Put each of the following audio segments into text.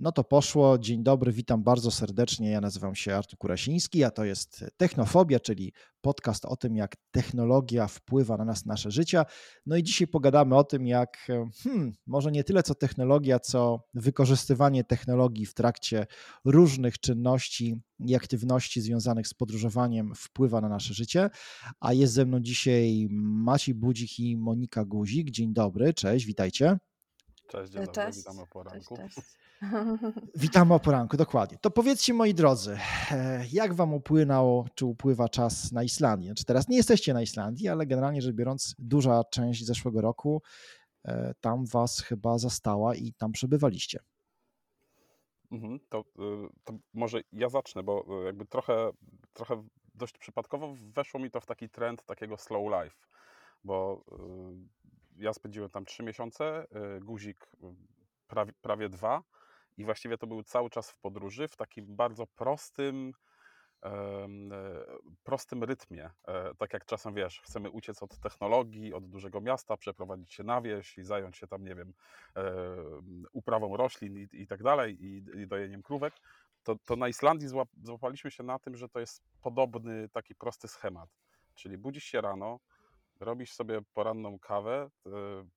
No to poszło. Dzień dobry, witam bardzo serdecznie. Ja nazywam się Artur Kurasiński, a to jest Technofobia, czyli podcast o tym, jak technologia wpływa na nas, nasze życia. No i dzisiaj pogadamy o tym, jak, hmm, może nie tyle co technologia, co wykorzystywanie technologii w trakcie różnych czynności i aktywności związanych z podróżowaniem wpływa na nasze życie. A jest ze mną dzisiaj Maciej Budzik i Monika Guzik. Dzień dobry, cześć, witajcie. Cześć, dzień dobry, cześć. witam o poranku. Cześć, cześć. Witamy o poranku, dokładnie. To powiedzcie, moi drodzy, e, jak wam upłynął, czy upływa czas na Islandii? Znaczy teraz nie jesteście na Islandii, ale generalnie rzecz biorąc, duża część zeszłego roku e, tam was chyba zastała i tam przebywaliście. Mhm, to, y, to może ja zacznę, bo jakby trochę, trochę dość przypadkowo weszło mi to w taki trend takiego slow life, bo ja spędziłem tam trzy miesiące, guzik prawie, prawie dwa i właściwie to był cały czas w podróży, w takim bardzo prostym, e, prostym rytmie. E, tak jak czasem wiesz, chcemy uciec od technologii, od dużego miasta, przeprowadzić się na wieś i zająć się tam, nie wiem, uprawą roślin i, i tak dalej, i, i dojeniem krówek. To, to na Islandii złap, złapaliśmy się na tym, że to jest podobny taki prosty schemat. Czyli budzisz się rano, robisz sobie poranną kawę, e,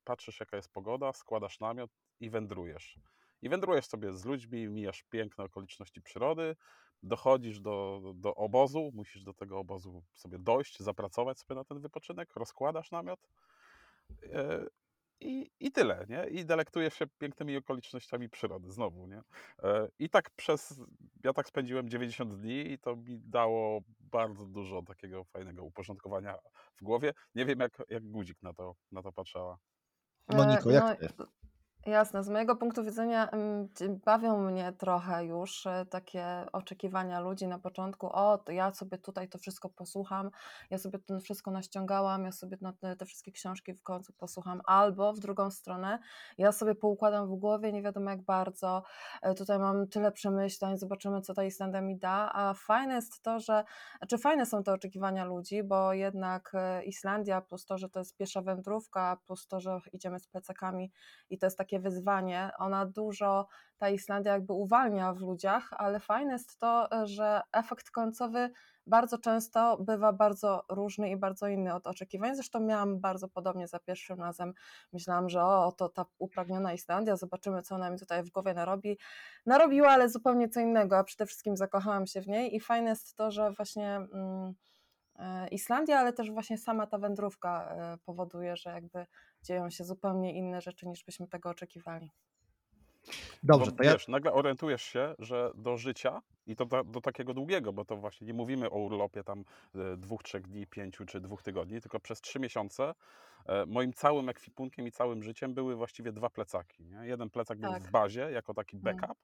patrzysz jaka jest pogoda, składasz namiot i wędrujesz. I wędrujesz sobie z ludźmi, mijasz piękne okoliczności przyrody, dochodzisz do, do obozu, musisz do tego obozu sobie dojść, zapracować sobie na ten wypoczynek, rozkładasz namiot e, i, i tyle, nie? I delektujesz się pięknymi okolicznościami przyrody, znowu, nie? E, I tak przez, ja tak spędziłem 90 dni i to mi dało bardzo dużo takiego fajnego uporządkowania w głowie. Nie wiem, jak, jak Guzik na to, na to patrzała. Moniko, jak no, Jasne, z mojego punktu widzenia bawią mnie trochę już e, takie oczekiwania ludzi na początku. O, ja sobie tutaj to wszystko posłucham, ja sobie to wszystko naściągałam, ja sobie te, wszystkie książki w końcu posłucham, albo w drugą stronę, ja sobie poukładam w głowie, nie wiadomo jak bardzo. E, tutaj mam tyle przemyśleń, zobaczymy, co ta Islandia mi da. A fajne jest to, że, czy fajne są te oczekiwania ludzi, bo jednak e, Islandia, plus to, że to jest piesza wędrówka, plus to, że idziemy z plecakami i to jest takie wyzwanie. Ona dużo, ta Islandia jakby uwalnia w ludziach, ale fajne jest to, że efekt końcowy bardzo często bywa bardzo różny i bardzo inny od oczekiwań. Zresztą miałam bardzo podobnie za pierwszym razem. Myślałam, że o, to ta upragniona Islandia, zobaczymy, co ona mi tutaj w głowie narobi. Narobiła, ale zupełnie co innego, a przede wszystkim zakochałam się w niej i fajne jest to, że właśnie. Mm, e, Islandia, ale też właśnie sama ta wędrówka e, powoduje, że jakby dzieją się zupełnie inne rzeczy niż byśmy tego oczekiwali. Dobrze, to ja... Wiesz, nagle orientujesz się, że do życia i to do, do, takiego długiego, bo to właśnie nie mówimy o urlopie tam e, dwóch, trzech dni, pięciu czy dwóch tygodni, tylko przez trzy miesiące e, moim całym ekwipunkiem i całym życiem były właściwie dwa plecaki. Nie? Jeden plecak tak. był w bazie jako taki mm. backup,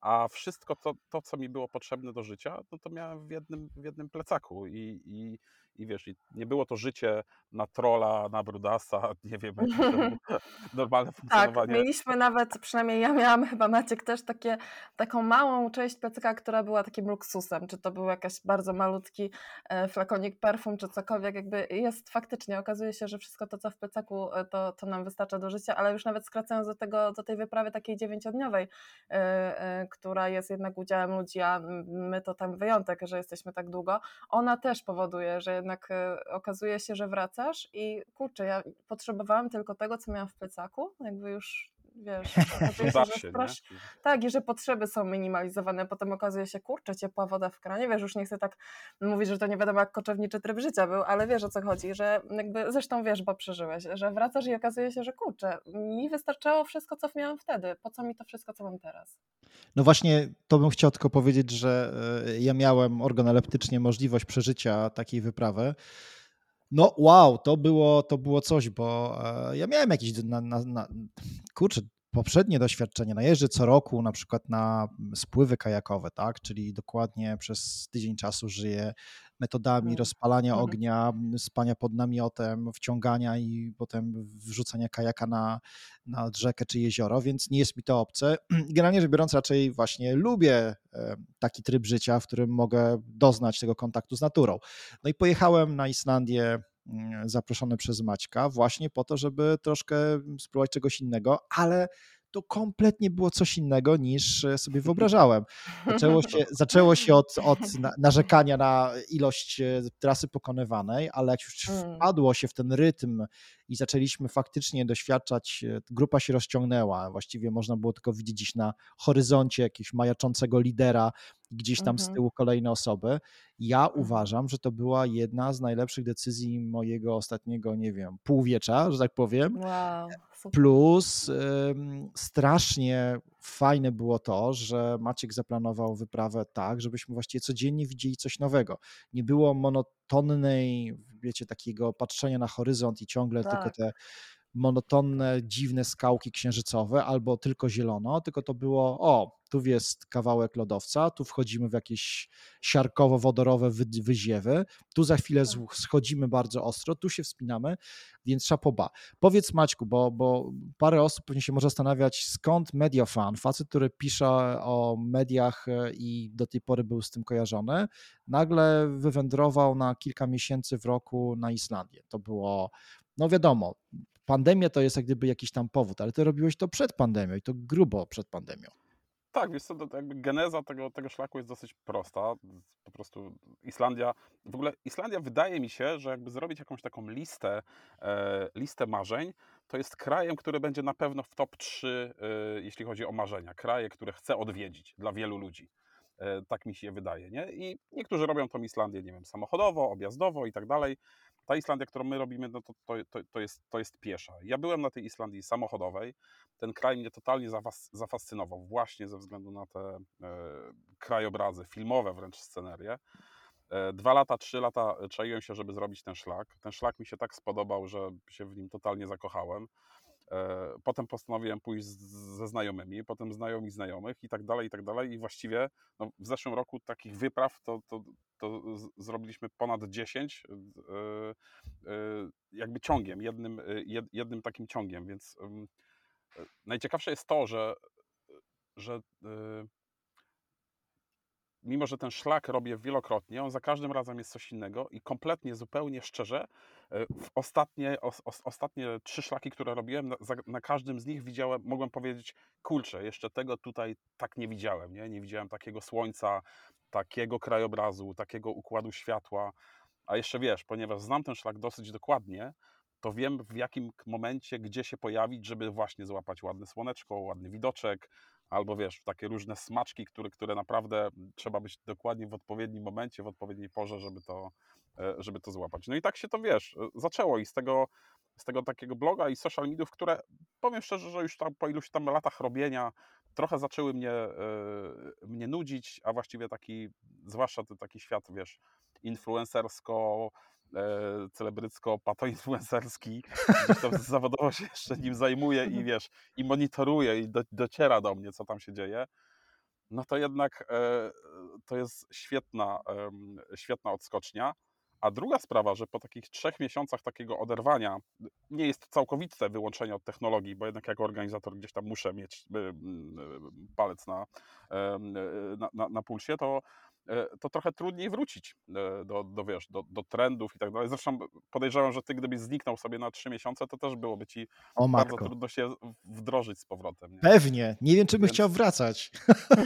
a wszystko to, to, co mi było potrzebne do życia, no to miałem w jednym, w jednym plecaku i, i, i wiesz, nie było to życie na trola, na brudasa, nie wiem, normalne tak, funkcjonowanie. Tak, mieliśmy nawet, przynajmniej ja miałam, chyba Maciek też, takie, taką małą część plecaka, która była takim luksusem, czy to był jakiś bardzo malutki e, flakonik perfum, czy cokolwiek, jakby jest faktycznie, okazuje się, że wszystko to, co w plecaku, e, to, to nam wystarcza do życia, ale już nawet skracając do tego, do tej wyprawy takiej dziewięciodniowej, e, która jest jednak udziałem ludzi, a my to tam wyjątek, że jesteśmy tak długo, ona też powoduje, że jednak e, okazuje się, że wracasz i kurczę, ja potrzebowałam tylko tego, co miałam w plecaku, jakby już wiesz, Zawsze, tak, i że potrzeby są minimalizowane, potem okazuje się, kurczę, ciepła woda w kranie, wiesz, już nie chcę tak mówić, że to nie wiadomo jak koczowniczy tryb życia był, ale wiesz o co chodzi, że jakby, zresztą wiesz, bo przeżyłeś, że wracasz i okazuje się, że kurczę, mi wystarczało wszystko, co miałam wtedy, po co mi to wszystko, co mam teraz? No właśnie, to bym chciał tylko powiedzieć, że e, ja miałem organoleptycznie możliwość przeżycia takiej wyprawy, no wow, to było, to było coś, bo e, ja miałem jakieś, na, na, na, kurczę, poprzednie doświadczenie. No jeżdżę co roku na przykład na spływy kajakowe, tak? Czyli dokładnie przez tydzień czasu żyję metodami mhm. rozpalania mhm. ognia, spania pod namiotem, wciągania i potem wrzucania kajaka na, na rzekę czy jezioro, więc nie jest mi to obce. Generalnie rzecz biorąc, raczej właśnie lubię taki tryb życia, w którym mogę doznać tego kontaktu z naturą. No i pojechałem na Islandię mm, zaproszony przez Maćka właśnie po to, żeby troszkę spróbować czegoś innego, ale to kompletnie było coś innego niż e, sobie wyobrażałem. Zaczęło się, zaczęło się od, od narzekania na ilość e, trasy pokonywanej, ale jak już mm. wpadło się w ten rytm i zaczęliśmy faktycznie doświadczać, e, grupa się rozciągnęła, właściwie można było tylko widzieć na horyzoncie jakiegoś majaczącego lidera, gdzieś tam z mhm. tyłu kolejne osoby. Ja mhm. uważam, że to była jedna z najlepszych decyzji mojego ostatniego, nie wiem, półwiecza, że tak powiem. Wow. Plus strasznie fajne było to, że Maciek zaplanował wyprawę tak, żebyśmy właściwie codziennie widzieli coś nowego. Nie było monotonnej, wiecie, takiego patrzenia na horyzont i ciągle tak. tylko te monotonne, dziwne skałki księżycowe albo tylko zielono, tylko to było, o, tu jest kawałek lodowca, tu wchodzimy w jakieś siarkowo-wodorowe wyziewy, tu za chwilę tak. schodzimy bardzo ostro, tu się wspinamy, więc szapoba. Powiedz Maćku, bo, bo parę osób pewnie się może zastanawiać, skąd Mediafan, facet, który pisze o mediach e, i do tej pory był z tym kojarzony, nagle wywędrował na kilka miesięcy w roku na Islandię. To było no wiadomo, pandemia to jest jak gdyby jakiś tam powód, ale ty robiłeś to przed pandemią i to grubo przed pandemią. Tak, co, to jakby geneza tego, tego szlaku jest dosyć prosta. Po prostu Islandia, w ogóle Islandia wydaje mi się, że jakby zrobić jakąś taką listę, e, listę marzeń, to jest krajem, który będzie na pewno w top 3, e, jeśli chodzi o marzenia. Kraje, które chcę odwiedzić dla wielu ludzi. E, tak mi się wydaje, nie? I niektórzy robią tą Islandię, nie wiem, samochodowo, objazdowo i tak dalej ta Islandia, którą my robimy, no to, to, to, to, jest, to jest piesza. Ja byłem na tej Islandii samochodowej. Ten kraj mnie totalnie zafas, zafascynował, właśnie ze względu na te e, krajobrazy, filmowe wręcz scenerie. E, dwa lata, trzy lata czaiłem się, żeby zrobić ten szlak. Ten szlak mi się tak spodobał, że się w nim totalnie zakochałem. E, potem postanowiłem pójść ze znajomymi, potem znajomi znajomych i tak dalej, i tak dalej. I właściwie no, w zeszłym roku takich wypraw to, to, to zrobiliśmy ponad 10 e, e, jakby ciągiem, jednym, jednym takim ciągiem, więc najciekawsze jest to, że, że mimo że ten szlak robię wielokrotnie, on za każdym razem jest coś innego i kompletnie, zupełnie szczerze, w ostatnie, o, ostatnie trzy szlaki, które robiłem, na, na, każdym z nich widziałem, mogłem powiedzieć, kurczę, jeszcze tego tutaj tak nie widziałem, nie? Nie widziałem takiego słońca, takiego krajobrazu, takiego układu światła, a jeszcze wiesz, ponieważ znam ten szlak dosyć dokładnie, to wiem w jakim momencie, gdzie się pojawić, żeby właśnie złapać ładne słoneczko, ładny widoczek, albo wiesz, takie różne smaczki, które, które naprawdę trzeba być dokładnie w odpowiednim momencie, w odpowiedniej porze, żeby to, e, żeby to złapać. No i tak się to wiesz, e, zaczęło i z tego, z tego takiego bloga i social mediów, które powiem szczerze, że już tam po iluś tam latach robienia trochę zaczęły mnie, e, mnie nudzić, a właściwie taki, zwłaszcza taki świat, wiesz, influencersko, e, celebrycko, patoinfluencerski, gdzieś tam zawodowo się jeszcze nim zajmuje i wiesz, i monitoruje i do, dociera do mnie, co tam się dzieje, no to jednak e, to jest świetna, e, świetna odskocznia. A druga sprawa, że po takich trzech miesiącach takiego oderwania, nie jest całkowite wyłączenie od technologii, bo jednak jako organizator gdzieś tam muszę mieć e, palec na, na, na, na pulsie, to to trochę trudniej wrócić e, do, do, wiesz, do, do trendów i tak dalej. Zresztą podejrzewam, że ty gdybyś zniknął sobie na trzy miesiące, to też byłoby ci o, bardzo trudno się wdrożyć z powrotem. Nie? Pewnie. Nie wiem, czy bym Więc... chciał wracać.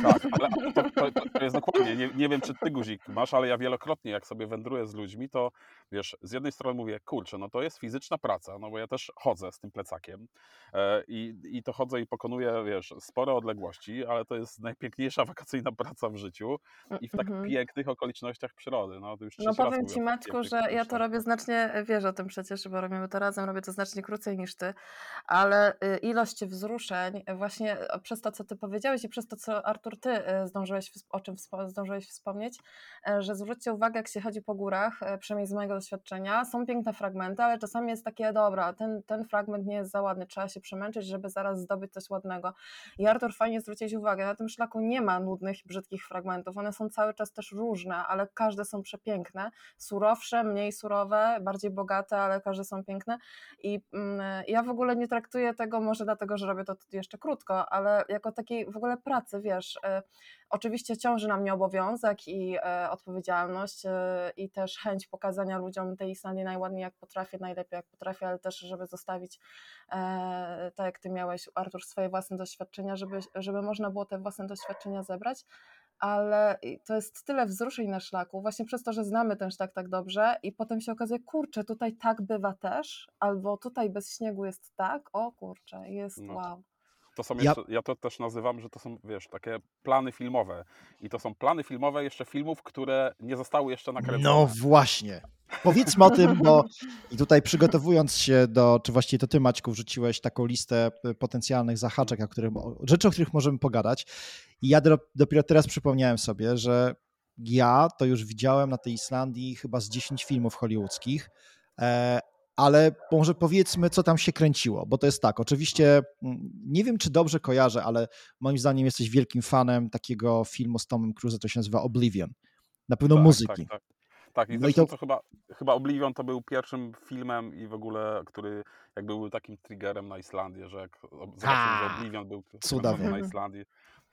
Tak, ale to, to, to jest dokładnie. Nie, nie, wiem, czy ty guzik masz, ale ja wielokrotnie, jak sobie wędruję z ludźmi, to wiesz, z jednej strony mówię, kurczę, no to jest fizyczna praca, no bo ja też chodzę z tym plecakiem e, i, i to chodzę i pokonuję, wiesz, spore odległości, ale to jest najpiękniejsza wakacyjna praca w życiu i w tak mhm. pięknych okolicznościach przyrody. No, to już no powiem Ci Maćku, że ja to robię znacznie, wiesz o tym przecież, bo robimy to razem, robię to znacznie krócej niż Ty, ale y, ilość wzruszeń właśnie przez to, co Ty powiedziałeś i przez to, co Artur Ty y, zdążyłeś, o czym zdążyłeś wspomnieć, e, że zwróćcie uwagę, jak się chodzi po górach, e, przynajmniej z mojego doświadczenia, są piękne fragmenty, ale czasami jest takie, dobra, ten, ten fragment nie jest za ładny, trzeba się przemęczyć, żeby zaraz zdobyć coś ładnego. I Artur, fajnie zwrócić uwagę, na tym szlaku nie ma nudnych, brzydkich fragmentów, one są cały czas czas też różne, ale każde są przepiękne, surowsze, mniej surowe, bardziej bogate, ale każde są piękne. I mm, ja w ogóle nie traktuję tego, może dlatego, że robię to jeszcze krótko, ale jako takiej w ogóle pracy, wiesz, y, oczywiście ciąży na mnie obowiązek i y, odpowiedzialność y, i też chęć pokazania ludziom tej Islandii najładniej jak potrafię, najlepiej jak potrafię, ale też żeby zostawić tak jak ty miałeś Artur swoje własne doświadczenia, żeby, żeby można było te własne doświadczenia zebrać ale to jest tyle wzruszeń na szlaku, właśnie przez to, że znamy ten szlak tak dobrze i potem się okazuje, kurczę, tutaj tak bywa też, albo tutaj bez śniegu jest tak, o kurczę, jest no. wow. To są jeszcze, ja... ja to też nazywam, że to są, wiesz, takie plany filmowe. I to są plany filmowe jeszcze filmów, które nie zostały jeszcze nakręcone. No właśnie. Powiedzmy o tym, bo i tutaj przygotowując się do, czy właściwie to ty Maćku wrzuciłeś taką listę e, potencjalnych zahaczek, o których, rzeczy, o których możemy pogadać. I ja do, dopiero teraz przypomniałem sobie, że ja to już widziałem na tej Islandii chyba z 10 filmów hollywoodzkich, e, ale może powiedzmy, co tam się kręciło, bo to jest tak, oczywiście mm, nie wiem, czy dobrze kojarzę, ale moim zdaniem jesteś wielkim fanem takiego filmu z Tomem Cruise, to się nazywa Oblivion. Na pewno tak, muzyki. Tak, tak. Tak, i no i to... to... chyba, chyba Oblivion to był pierwszym filmem i w ogóle, który jakby był takim triggerem na Islandię, że jak zobaczyłem, że Oblivion był cudowny na Islandii,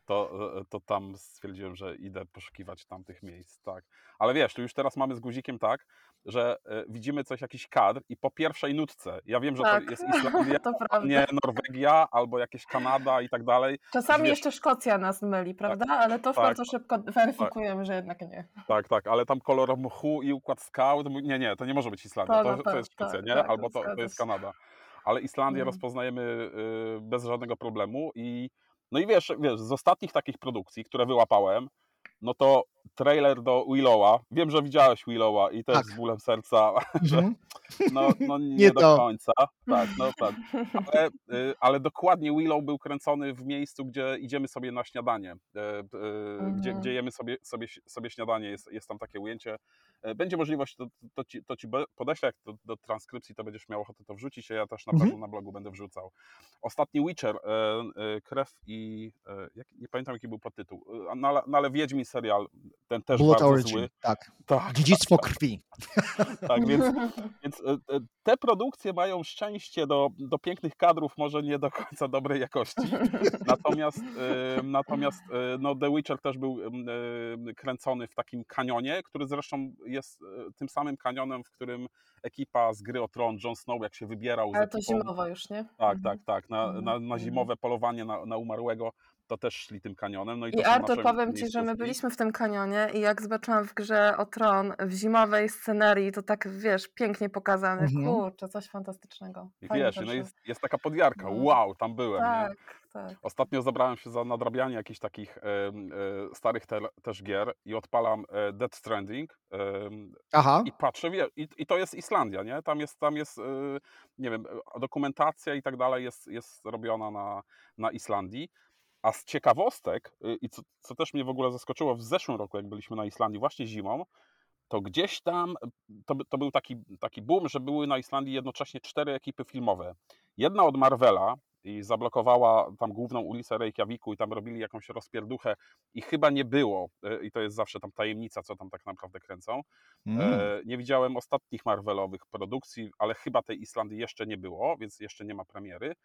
to, e, to tam stwierdziłem, że idę poszukiwać tamtych miejsc, tak. Ale wiesz, tu już teraz mamy z guzikiem tak, że e, widzimy coś, jakiś kadr i po pierwszej nutce, ja wiem, że tak. to jest Islandia, to nie Norwegia albo jakieś Kanada i tak dalej. Czasami wiesz, jeszcze Szkocja nas myli, tak. prawda? Tak, Ale to tak, bardzo szybko weryfikujemy, że jednak nie. Tak, tak, ale tam kolor mchu i układ skał, nie, nie, to nie może być Islandia, to, to jest Szkocja, nie? Albo to, to jest Kanada. Ale Islandię mm. rozpoznajemy y, bez żadnego problemu i no i wiesz, wiesz, z ostatnich takich produkcji, które wyłapałem, no to trailer do Willowa. Wiem, że widziałeś Willowa i też tak. z bólem serca, że mhm. no, no nie, nie do to. końca. Tak, no tak. Ale, y, ale, dokładnie Willow był kręcony w miejscu, gdzie idziemy sobie na śniadanie, e, e, gdzie, mhm. gdzie jemy sobie, sobie, sobie śniadanie. Jest, jest tam takie ujęcie. E, będzie możliwość, to, to, ci, to ci podeślę, jak do, do transkrypcji to będziesz miał ochotę to wrzucić, a ja też na pewno mhm. na blogu będę wrzucał. Ostatni Witcher, Krew i nie pamiętam jaki był podtytuł, no, ale, no, ale Wiedźmin serial ten też Blood bardzo Origin, zły. tak. tak Dziedzictwo tak, krwi. Tak, więc, więc e, e, te produkcje mają szczęście do, do pięknych kadrów, może nie do końca dobrej jakości. Natomiast, e, natomiast no, The Witcher też był kręcony w takim kanionie, który zresztą jest tym samym kanionem, w którym ekipa z gry o Tron, Jon Snow, jak się wybierał. Ale to zimowo już, nie? Tak, tak, tak. Na, na, na mhm. zimowe polowanie na, na umarłego to też szli tym kanionem. No i, I Artur, powiem Ci, że my byliśmy w tym kanionie i jak zobaczyłam w grze o Tron w zimowej scenerii, to tak, wiesz, pięknie pokazane. Mhm. Kurczę, coś fantastycznego. I wiesz, no jest, jest taka podjarka, no. wow, tam byłem. Tak, nie? tak. Ostatnio zabrałem się za nadrabianie jakichś takich e, e, starych te, też gier i odpalam e, Dead Stranding Aha. i patrzę, wie, i, i to jest Islandia, nie? Tam jest, tam jest e, nie wiem, dokumentacja i tak dalej jest, jest robiona na, na Islandii. A z ciekawostek, y, i co, co, też mnie w ogóle zaskoczyło w zeszłym roku, jak byliśmy na Islandii, właśnie zimą, to gdzieś tam to, to był taki, taki boom, że były na Islandii jednocześnie cztery ekipy filmowe. Jedna od Marvela i zablokowała tam główną ulicę Reykjaviku i tam robili jakąś rozpierduchę i chyba nie było, y, i to jest zawsze tam tajemnica, co tam tak naprawdę kręcą. Mm. E, nie widziałem ostatnich Marvelowych produkcji, ale chyba tej Islandii jeszcze nie było, więc jeszcze nie ma premiery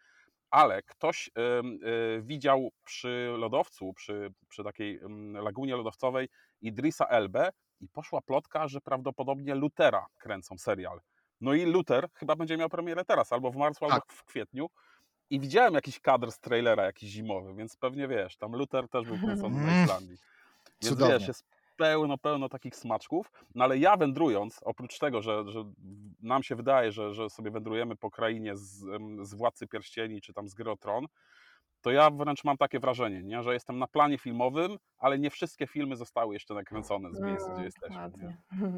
ale ktoś y, widział przy lodowcu, przy, przy takiej lagunie lodowcowej Idrisa Elbe i poszła plotka, że prawdopodobnie Lutera kręcą serial. No i Luther chyba będzie miał premierę teraz, albo w marcu, tak. albo w kwietniu. I widziałem jakiś kadr z trailera, jakiś zimowy, więc pewnie wiesz, tam Luther też był kręcony na mm. Islandii. Więc Cudownie. wiesz, jest pełno, pełno takich smaczków. No ale ja wędrując, oprócz tego, że, że nam się wydaje, że, że sobie wędrujemy po krainie z, z Władcy Pierścieni czy tam z Gry Tron, to ja wręcz mam takie wrażenie, nie? że jestem na planie filmowym, ale nie wszystkie filmy zostały jeszcze nakręcone z miejsc, gdzie no, jesteśmy. Nie?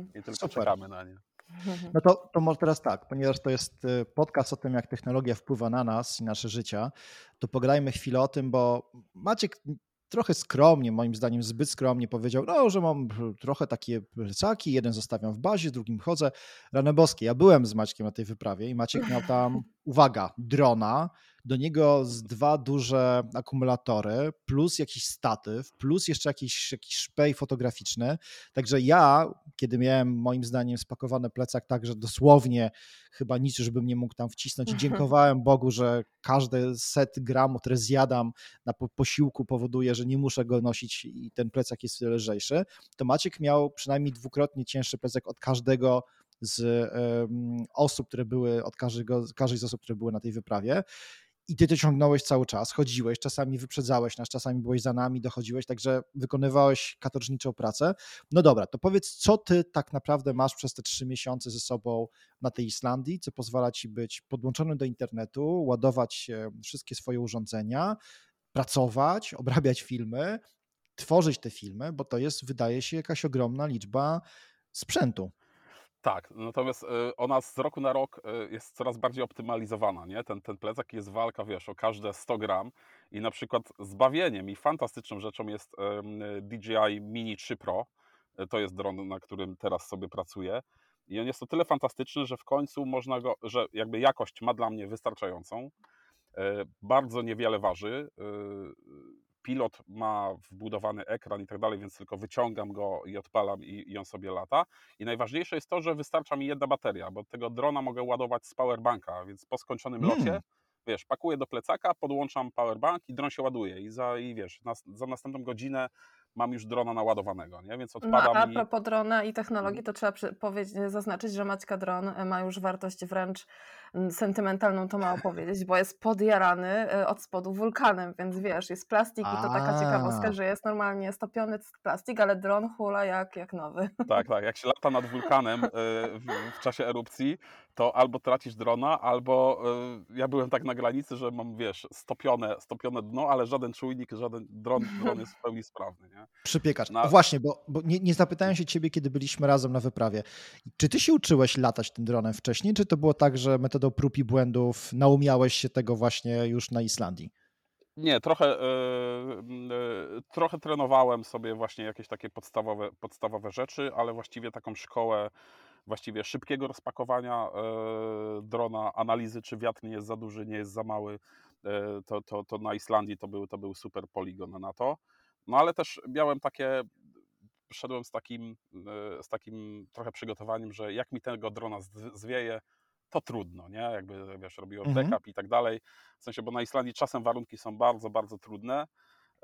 I tylko Super. czekamy na nie. No to, to może teraz tak, ponieważ to jest y, podcast o tym, jak technologia wpływa na nas i nasze życia, to pograjmy chwilę o tym, bo Maciek trochę skromnie, moim zdaniem zbyt skromnie powiedział, no, że mam trochę takie plecaki, jeden zostawiam w bazie, drugim chodzę. Rane boskie, ja byłem z Maćkiem na tej wyprawie i Maciek miał tam, uwaga, drona, do niego z dwa duże akumulatory, plus jakiś statyw, plus jeszcze jakiś, jakiś szpej fotograficzny. Także ja, kiedy miałem moim zdaniem spakowany plecak tak, że dosłownie chyba nic już bym nie mógł tam wcisnąć i dziękowałem Bogu, że każde set gramu, które zjadam na posiłku powoduje, że nie muszę go nosić i ten plecak jest lżejszy, to Maciek miał przynajmniej dwukrotnie cięższy plecak od każdego z osób, które były, od każdego, każdej z osób, które były na tej wyprawie. I ty to ciągnąłeś cały czas, chodziłeś, czasami wyprzedzałeś nas, czasami byłeś za nami, dochodziłeś, także wykonywałeś katorżniczą pracę. No dobra, to powiedz, co ty tak naprawdę masz przez te trzy miesiące ze sobą na tej Islandii, co pozwala ci być podłączonym do internetu, ładować wszystkie swoje urządzenia, pracować, obrabiać filmy, tworzyć te filmy, bo to jest, wydaje się, jakaś ogromna liczba sprzętu. Tak, natomiast y, ona z roku na rok y, jest coraz bardziej optymalizowana, nie? Ten, ten plecak jest walka, wiesz, o każde 100 gram i na przykład zbawieniem i fantastyczną rzeczą jest DJI Mini 3 Pro, y, to jest dron, na którym teraz sobie pracuję i on jest o tyle fantastyczny, że w końcu można go, że jakby jakość ma dla mnie wystarczającą, bardzo niewiele waży, pilot ma wbudowany ekran i tak dalej, więc tylko wyciągam go i odpalam i, i on sobie lata. I najważniejsze jest to, że wystarcza mi jedna bateria, bo tego drona mogę ładować z powerbanka, więc po skończonym mm. locie wiesz, pakuję do plecaka, podłączam powerbank i dron się ładuje i za, i wiesz, na, za następną godzinę mam już drona naładowanego, nie? Więc odpada no, a mi... propos drona i technologii, to trzeba powiedzieć, zaznaczyć, że Maćka Dron ma już wartość wręcz sentymentalną, to mało powiedzieć, bo jest podjarany e, od spodu wulkanem, więc wiesz, jest plastik i to taka ciekawostka, że jest normalnie stopiony plastik, ale dron hula jak, jak nowy. Tak, tak, jak się lata nad wulkanem e, w, w czasie erupcji, to albo tracisz drona, albo ja byłem tak na granicy, że mam, wiesz, stopione, stopione dno, ale żaden czujnik, żaden dron, dron jest w pełni sprawny, nie? Przypiekacz. Na... Właśnie, bo, bo nie, nie zapytałem się ciebie, kiedy byliśmy razem na wyprawie. Czy ty się uczyłeś latać tym dronem wcześniej, czy to było tak, że metodą prób i błędów naumiałeś się tego właśnie już na Islandii? Nie, trochę, yy, yy, trochę trenowałem sobie właśnie jakieś takie podstawowe, podstawowe rzeczy, ale właściwie taką szkołę właściwie szybkiego rozpakowania yy, drona, analizy czy wiatr nie jest za duży, nie jest za mały, to, to, to na Islandii to był, to był super poligon na to. No ale też miałem takie, szedłem z takim, z takim trochę przygotowaniem, że jak mi tego drona zwieje, to trudno, nie? Jakby, wiesz, robiłem mhm. backup i tak dalej. W sensie, bo na Islandii czasem warunki są bardzo, bardzo trudne.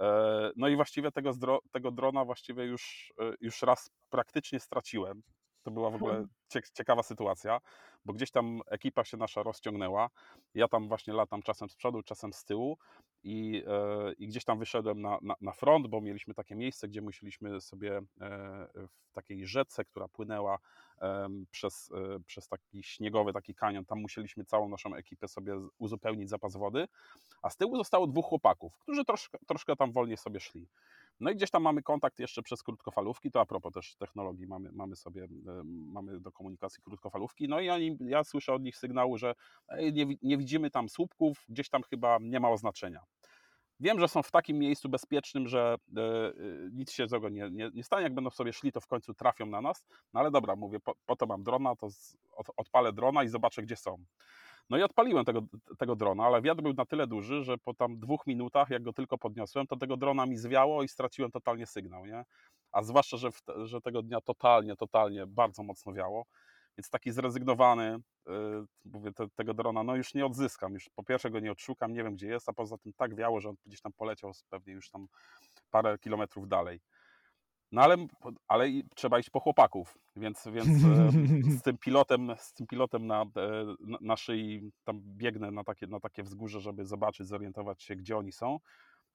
E, no i właściwie tego, tego drona właściwie już, e, już raz praktycznie straciłem. To była w ogóle ciekawa sytuacja, bo gdzieś tam ekipa się nasza rozciągnęła. Ja tam właśnie latam czasem z przodu, czasem z tyłu i, e, i gdzieś tam wyszedłem na, na, na, front, bo mieliśmy takie miejsce, gdzie musieliśmy sobie e, w takiej rzece, która płynęła przez, e, przez taki śniegowy taki kanion, tam musieliśmy całą naszą ekipę sobie uzupełnić zapas wody, a z tyłu zostało dwóch chłopaków, którzy troszkę, troszkę tam wolniej sobie szli. No i gdzieś tam mamy kontakt jeszcze przez krótkofalówki, to a propos też technologii, mamy, mamy sobie, mamy do komunikacji krótkofalówki, no i oni, ja słyszę od nich sygnału, że nie, nie widzimy tam słupków, gdzieś tam chyba nie ma oznaczenia. Wiem, że są w takim miejscu bezpiecznym, że e, e, nic się złego nie, nie, nie, stanie. Jak będą sobie szli, to w końcu trafią na nas. No ale dobra, mówię, po, po to mam drona, to z, od, odpalę drona i zobaczę, gdzie są. No i odpaliłem tego, tego drona, ale wiatr był na tyle duży, że po tam dwóch minutach, jak go tylko podniosłem, to tego drona mi zwiało i straciłem totalnie sygnał, nie? A zwłaszcza, że, że tego dnia totalnie, totalnie bardzo mocno wiało. Więc taki zrezygnowany, yy, mówię, te, tego drona, no już nie odzyskam, już po pierwsze go nie odszukam, nie wiem gdzie jest, a poza tym tak wiało, że on gdzieś tam poleciał pewnie już tam parę kilometrów dalej. No ale, ale trzeba iść po chłopaków, więc, więc z tym pilotem, z tym pilotem na, e, na, na szyi tam biegnę na takie, na takie wzgórze, żeby zobaczyć, zorientować się, gdzie oni są.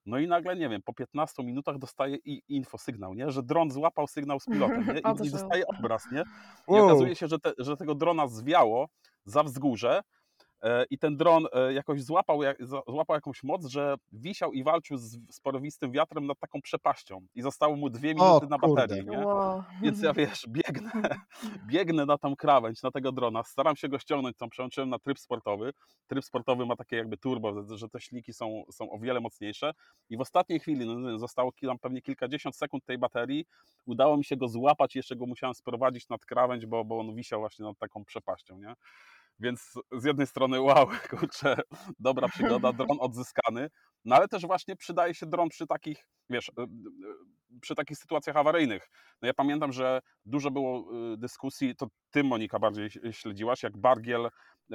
No i nagle, nie wiem, po 15 minutach dostaje i infosygnał, nie? że dron złapał sygnał z pilotem nie? I, i dostaje obraz. Nie? I okazuje się, że, te, że tego drona zwiało za wzgórze E, i ten dron e, jakoś złapał, złapał jakąś moc, że wisiał i walczył z sporowistym wiatrem nad taką przepaścią i zostało mu dwie minuty o, na baterii. Nie? Wow. Więc ja wiesz, biegnę, biegnę na tą krawędź, na tego drona, staram się go ściągnąć, tam przełączyłem na tryb sportowy. Tryb sportowy ma takie jakby turbo, że te śliki są, są o wiele mocniejsze i w ostatniej chwili, no, zostało tam pewnie kilkadziesiąt sekund tej baterii, udało mi się go złapać, jeszcze go musiałem sprowadzić nad krawędź, bo, bo on wisiał właśnie nad taką przepaścią, nie? Więc z jednej strony, wow, kurczę, dobra przygoda, dron odzyskany, no ale też właśnie przydaje się dron przy takich, wiesz, y, y, przy takich sytuacjach awaryjnych. No ja pamiętam, że dużo było y, dyskusji, to ty Monika bardziej śledziłaś, jak Bargiel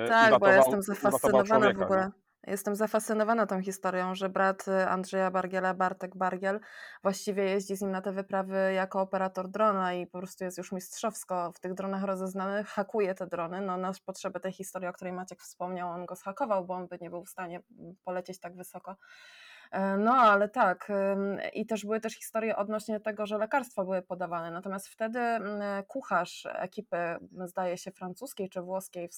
tak, bo ja jestem zafascynowana w ogóle. Nie? Jestem zafascynowana tą historią, że brat Andrzeja Bargiela, Bartek Bargiel, właściwie jeździ z nim na te wyprawy jako operator drona i po prostu jest już mistrzowsko w tych dronach rozeznany, hakuje te drony. No, na potrzeby tej historii, o której Maciek wspomniał, on go zhakował, bo on by nie był w stanie polecieć tak wysoko. E, no, ale tak. I też były też historie odnośnie tego, że lekarstwa były podawane. Natomiast wtedy kucharz ekipy, zdaje się, francuskiej czy włoskiej,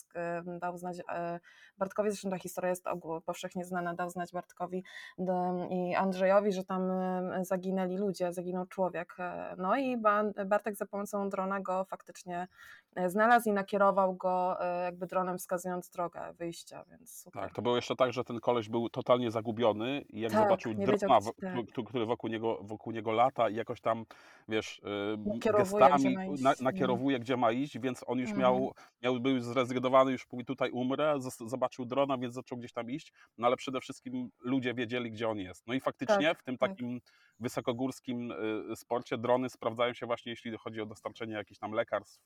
dał znać e, Bartkowi, zresztą ta historia jest powszechnie znana, dał znać Bartkowi i Andrzejowi, że tam zaginęli ludzie, zaginął człowiek. E, no i Bartek za pomocą drona go faktycznie znalazł i nakierował go jakby dronem wskazując drogę wyjścia, więc super. Tak, to było jeszcze tak, że ten koleś był totalnie zagubiony i jak tak tak, zobaczył drona, tak. który wokół niego, wokół niego lata i jakoś tam, wiesz, gestami gdzie na, nakierowuje, gdzie ma iść, więc on już mhm. miał, miał, był zrezygnowany, już tutaj umrę, zobaczył drona, więc zaczął gdzieś tam iść, no ale przede wszystkim ludzie wiedzieli, gdzie on jest. No i faktycznie tak, w tym tak. takim wysokogórskim y, sporcie drony sprawdzają się właśnie, jeśli chodzi o dostarczenie jakichś tam lekarstw,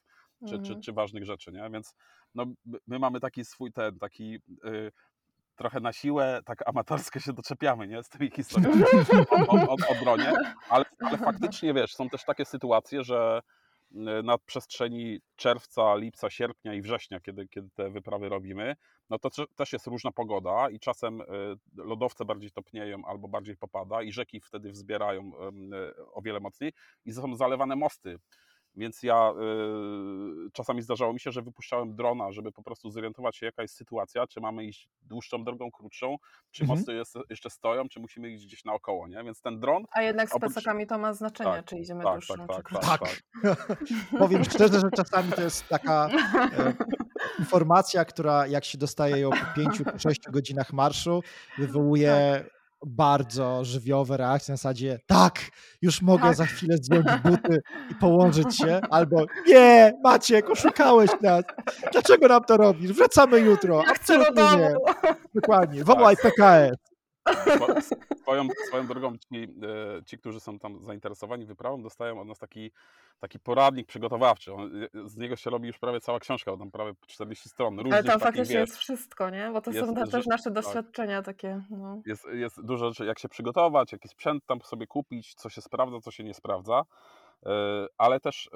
czy, mhm. czy, czy, ważnych rzeczy, nie? Więc no, my mamy taki swój ten, taki y, trochę na siłę, tak amatorsko się doczepiamy, nie? Z tymi historiami o, o, o, bronie, ale, ale faktycznie, wiesz, są też takie sytuacje, że y, na przestrzeni czerwca, lipca, sierpnia i września, kiedy, kiedy te wyprawy robimy, no to też jest różna pogoda i czasem y, lodowce bardziej topnieją albo bardziej popada i rzeki wtedy wzbierają y, o wiele mocniej i są zalewane mosty. Więc ja y, czasami zdarzało mi się, że wypuszczałem drona, żeby po prostu zorientować się, jaka jest sytuacja, czy mamy iść dłuższą drogą, krótszą, czy mhm. mosty jest, jeszcze stoją, czy musimy iść gdzieś naokoło, nie? Więc ten dron... A jednak z oprócz... plecakami to ma znaczenie, tak, czy idziemy tak, dłuższą, tak, czy tak, tak, tak. Powiem szczerze, że czasami to jest taka e, informacja, która jak się dostaje ją po 5-6 godzinach marszu, wywołuje tak bardzo żywiowe reakcje na zasadzie tak, już mogę tak. za chwilę zdjąć buty i położyć się, albo nie, Maciek, oszukałeś nas, dlaczego nam to robisz, wracamy jutro, ja chcę do domu. Nie. Dokładnie, wołaj tak. PKS. Swoją, swoją drogą ci, e, ci, którzy są tam zainteresowani wyprawą, dostają od nas taki, taki poradnik przygotowawczy. On, e, z niego się robi już prawie cała książka, tam prawie 40 stron. Ale tam faktycznie jest wszystko, nie? Bo to jest, są też nasze tak. doświadczenia tak. takie. No. Jest, jest dużo rzeczy, jak się przygotować, jaki sprzęt tam sobie kupić, co się sprawdza, co się nie sprawdza. E, ale też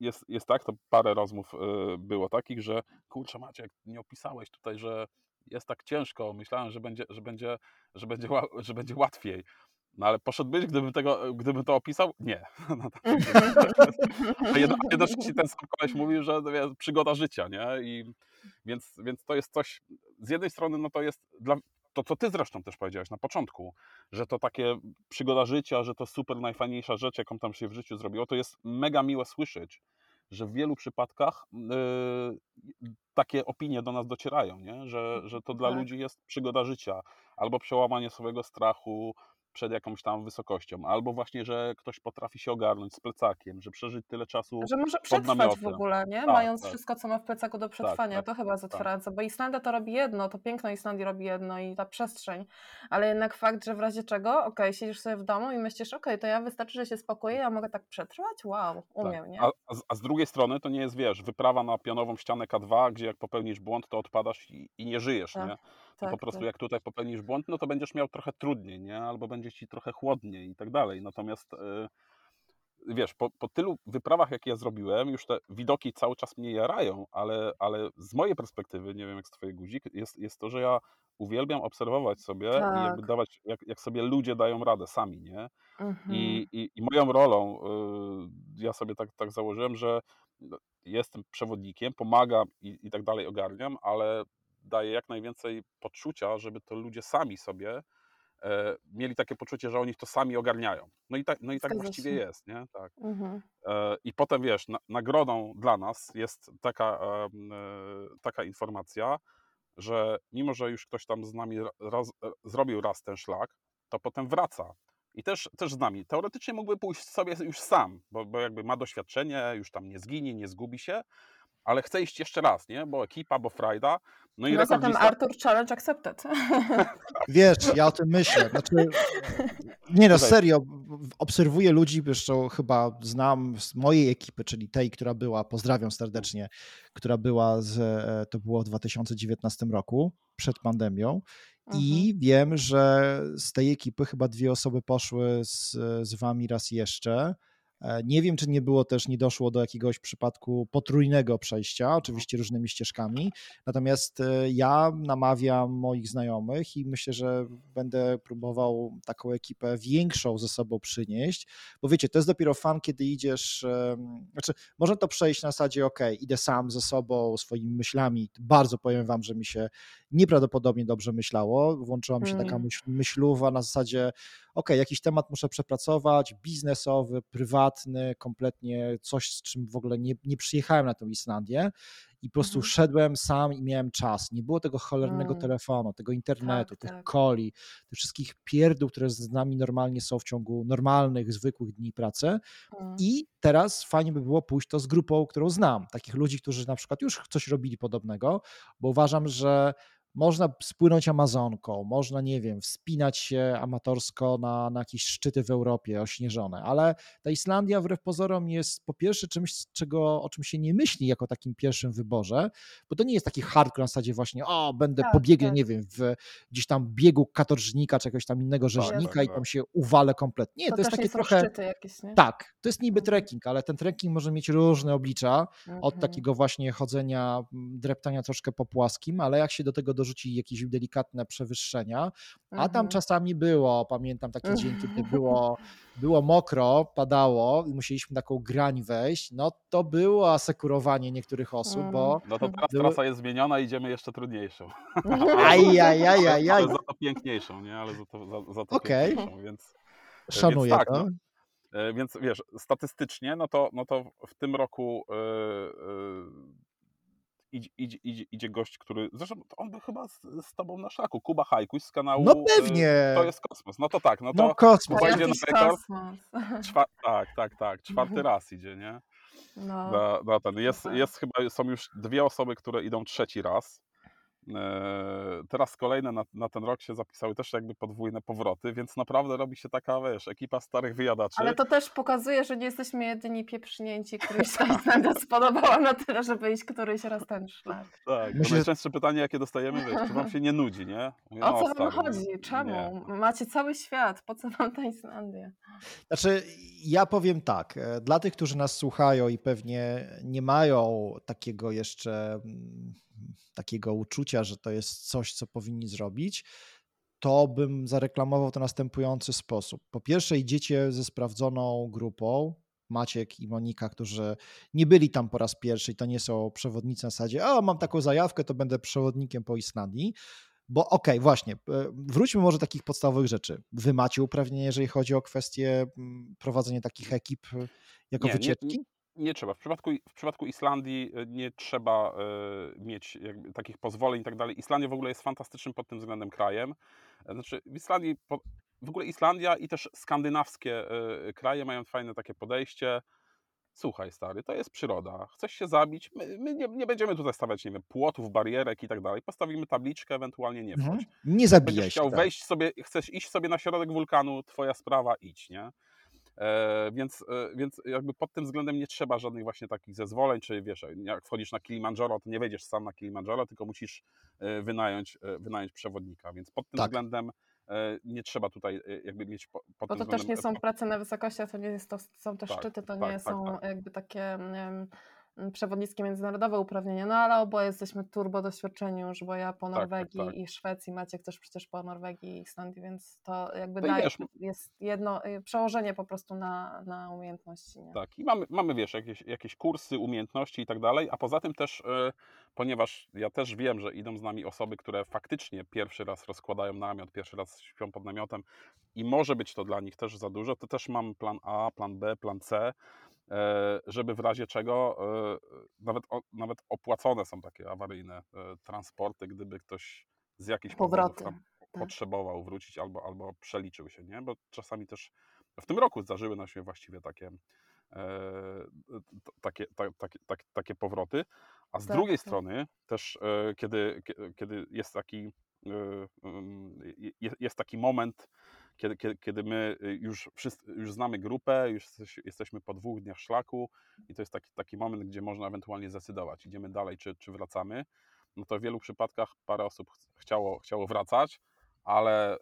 jest, jest tak, to parę rozmów było takich, że kurczę Maciek, nie opisałeś tutaj, że jest tak ciężko, myślałem, że będzie, że będzie, że będzie, że będzie łatwiej. No ale poszedłbyś, gdybym, tego, gdybym to opisał? Nie. No, a jednocześnie ten sam koleś mówił, że wie, przygoda życia, nie? I więc, więc to jest coś, z jednej strony no to jest dla, to, co ty zresztą też powiedziałeś na początku, że to takie przygoda życia, że to super najfajniejsza rzecz, jaką tam się w życiu zrobiło, to jest mega miłe słyszeć, że w wielu przypadkach yy, takie opinie do nas docierają, nie? Że, że to dla tak. ludzi jest przygoda życia, albo przełamanie swojego strachu, przed jakąś tam wysokością, albo właśnie, że ktoś potrafi się ogarnąć z plecakiem, że przeżyć tyle czasu Że może przetrwać w ogóle, nie? Tak, Mając tak. wszystko, co ma w plecaku do tak, przetrwania, tak, to chyba tak. otwierające, bo Islandia to robi jedno, to piękno Islandii robi jedno i ta przestrzeń, ale jednak fakt, że w razie czego, okej, okay, siedzisz sobie w domu i myślisz, okej, okay, to ja wystarczy, że się spokoję, ja mogę tak przetrwać? Wow, umiem, nie? A, a, z drugiej strony to nie jest, wiesz, wyprawa na pionową ścianę K2, gdzie jak popełnisz błąd, to odpadasz i, i nie żyjesz, nie? Tak, po prostu tak. jak tutaj popełnisz błąd, no to będziesz miał trochę trudniej, nie? Albo będzie ci trochę chłodniej i tak dalej. Natomiast yy, wiesz, po, po, tylu wyprawach, jakie ja zrobiłem, już te widoki cały czas mnie jarają, ale, ale z mojej perspektywy, nie wiem jak z twojej guzik, jest, jest to, że ja uwielbiam obserwować sobie tak. i jakby tak. dawać, jak, jak sobie ludzie dają radę sami, nie? Mhm. I, i, I, moją rolą, yy, ja sobie tak, tak założyłem, że no, jestem przewodnikiem, pomagam i, i tak dalej ogarniam, ale daje jak najwięcej poczucia, żeby to ludzie sami sobie e, mieli takie poczucie, że oni to sami ogarniają. No i tak, no i tak właściwie jest, nie? Tak. Mhm. E, I potem wiesz, na, nagrodą dla nas jest taka, e, taka informacja, że mimo, że już ktoś tam z nami raz, e, zrobił raz ten szlak, to potem wraca. I też, też z nami. Teoretycznie mógłby pójść sobie już sam, bo, bo jakby ma doświadczenie, już tam nie zginie, nie zgubi się, ale chcę iść jeszcze raz, nie? Bo ekipa, bo frajda. No i no zatem Artur Challenge accepted. Wiesz, ja o tym myślę. Znaczy, nie no, serio, obserwuję ludzi, zresztą chyba znam z mojej ekipy, czyli tej, która była, pozdrawiam serdecznie, która była, z, e, to było w 2019 roku, przed pandemią i mhm. wiem, że z tej ekipy chyba dwie osoby poszły z, z wami raz jeszcze. E, nie wiem, czy nie było też, nie doszło do jakiegoś przypadku potrójnego przejścia, oczywiście różnymi ścieżkami. Natomiast e, ja namawiam moich znajomych i myślę, że będę próbował taką ekipę większą ze sobą przynieść, bo wiecie, to jest dopiero fan, kiedy idziesz, znaczy można to przejść na zasadzie, ok, idę sam ze sobą, swoimi myślami. Bardzo powiem wam, że mi się nieprawdopodobnie dobrze myślało. Włączyła mi się taka mm. myśl, myśluwa na zasadzie, ok, jakiś temat muszę przepracować, biznesowy, prywatny, kompletnie coś, z czym w ogóle nie, nie przyjechałem na tę Islandię i po prostu mhm. szedłem sam i miałem czas. Nie było tego cholernego mm. telefonu, tego internetu, tak, tych tak. coli, tych wszystkich pierdół, które z nami normalnie są w ciągu normalnych, zwykłych dni pracy. Mm. I teraz fajnie by było pójść to z grupą, którą znam. Takich ludzi, którzy na przykład już coś robili podobnego, bo uważam, że można spłynąć Amazonką, można, nie wiem, wspinać się amatorsko na, na jakieś szczyty w Europie ośnieżone, ale ta Islandia wbrew pozorom jest po pierwsze czymś, czego, o czym się nie myśli jako takim pierwszym wyborze, bo to nie jest taki hardcore na zasadzie właśnie, o, będę tak, tak. nie wiem, w gdzieś tam biegu katorżnika czy jakiegoś tam innego tak, rzeźnika tak, i tam się uwalę kompletnie. Nie, to, to jest takie trochę... Jakieś, tak, to jest niby mhm. trekking, ale ten trekking może mieć różne oblicza, od mhm. takiego właśnie chodzenia, dreptania troszkę po płaskim, ale jak się do tego do dorzuci jakieś delikatne przewyższenia, a tam mhm. czasami było, pamiętam taki dzień, kiedy było, było mokro, padało i musieliśmy taką grań wejść, no to było asekurowanie niektórych osób, bo... No to teraz były... trasa jest zmieniona, idziemy jeszcze trudniejszą. Ajajajajaj. Ale za to piękniejszą, nie? Ale za to, za, za to okay. piękniejszą, więc... Szanuję więc tak, to. No, e, więc wiesz, statystycznie, no to, no to w tym roku yy, yy, idzie, idzie, idzie, idzie gość, który. Zresztą on był chyba z, z tobą na szaku. Kuba Hajkuś z kanału. No y, pewnie. To jest kosmos. No to tak, no to no, kosmos. Kuba idzie na rekord. Czwa, tak, tak, tak. Czwarty raz idzie, nie? No. Na, na ten. Jest, jest chyba, są już dwie osoby, które idą trzeci raz. E, teraz kolejne na, na, ten rok się zapisały też jakby podwójne powroty, więc naprawdę robi się taka, wiesz, ekipa starych wyjadaczy. Ale to też pokazuje, że nie jesteśmy jedyni pieprznięci, któryś tam będę spodobała na tyle, żeby iść któryś raz ten szlak. Tak, Myślę... to najczęstsze pytanie, jakie dostajemy, wiesz, czy wam się nie nudzi, nie? Mówię, o co wam chodzi? Czemu? Nie. Macie cały świat, po co wam ta Islandia? Znaczy, ja powiem tak, e, dla tych, którzy nas słuchają i pewnie nie mają takiego jeszcze mm, takiego uczucia, że to jest coś, co powinni zrobić, to bym zareklamował to następujący sposób. Po pierwsze, idziecie ze sprawdzoną grupą, Maciek i Monika, którzy nie byli tam po raz pierwszy i to nie są przewodnicy na zasadzie, o mam taką zajawkę, to będę przewodnikiem po Islandii, bo okej, okay, właśnie, e, wróćmy może do takich podstawowych rzeczy. Wy macie uprawnienie, jeżeli chodzi o kwestię mm, prowadzenia takich ekip e, jako nie, wycieczki? Nie, nie trzeba. W przypadku, w przypadku Islandii e, nie trzeba y, mieć jakby, takich pozwoleń i tak dalej. Islandia w ogóle jest fantastycznym pod tym względem krajem. E, znaczy w Islandii, w ogóle Islandia i też skandynawskie y, kraje mają fajne takie podejście. Słuchaj stary, to jest przyroda. Chcesz się zabić? My, my nie, nie, będziemy tutaj stawiać, nie wiem, płotów, barierek i tak dalej. Postawimy tabliczkę, ewentualnie nie wchodź. Mhm. Nie zabijaj Będziesz chciał tak. wejść sobie, chcesz iść sobie na środek wulkanu, twoja sprawa, idź, nie? E, więc, e, więc jakby pod tym względem nie trzeba żadnych właśnie takich zezwoleń, czy wiesz, jak wchodzisz na Kilimandżaro, to nie wejdziesz sam na Kilimandżaro, tylko musisz e, wynająć, wynająć przewodnika, więc pod tym tak. względem nie trzeba tutaj jakby mieć pod Bo to też nie są prace na wysokości, a to nie jest to, są te tak, szczyty, to tak, nie tak, są tak. jakby takie Mm, przewodnickie międzynarodowe uprawnienia, no ale oboje jesteśmy turbo doświadczeni już, bo ja po tak, Norwegii tak, tak. i Szwecji, Maciek też przecież po Norwegii i Islandii, więc to jakby no daje, jest jedno y, przełożenie po prostu na, na umiejętności. Nie? Tak i mamy, mamy wiesz, jakieś, jakieś kursy, umiejętności i tak dalej, a poza tym też, y, ponieważ ja też wiem, że idą z nami osoby, które faktycznie pierwszy raz rozkładają namiot, pierwszy raz śpią pod namiotem i może być to dla nich też za dużo, to też mam plan A, plan B, plan C, E, żeby w razie czego e, nawet, nawet opłacone są takie awaryjne e, transporty, gdyby ktoś z jakichś tam tak. potrzebował wrócić albo, albo przeliczył się, nie? Bo czasami też w tym roku zdarzyły nam się właściwie takie, takie, ta, takie, takie, takie powroty. A z Tak, drugiej tak. strony też, kiedy, kie- kiedy jest taki, je- jest taki moment, kiedy, kiedy, kiedy my już, wszyscy, już znamy grupę, już jesteś- jesteśmy po dwóch dniach szlaku i to jest taki, taki moment, gdzie można ewentualnie zdecydować, idziemy dalej czy, czy wracamy, no to w wielu przypadkach parę osób ch- chciało, chciało wracać, ale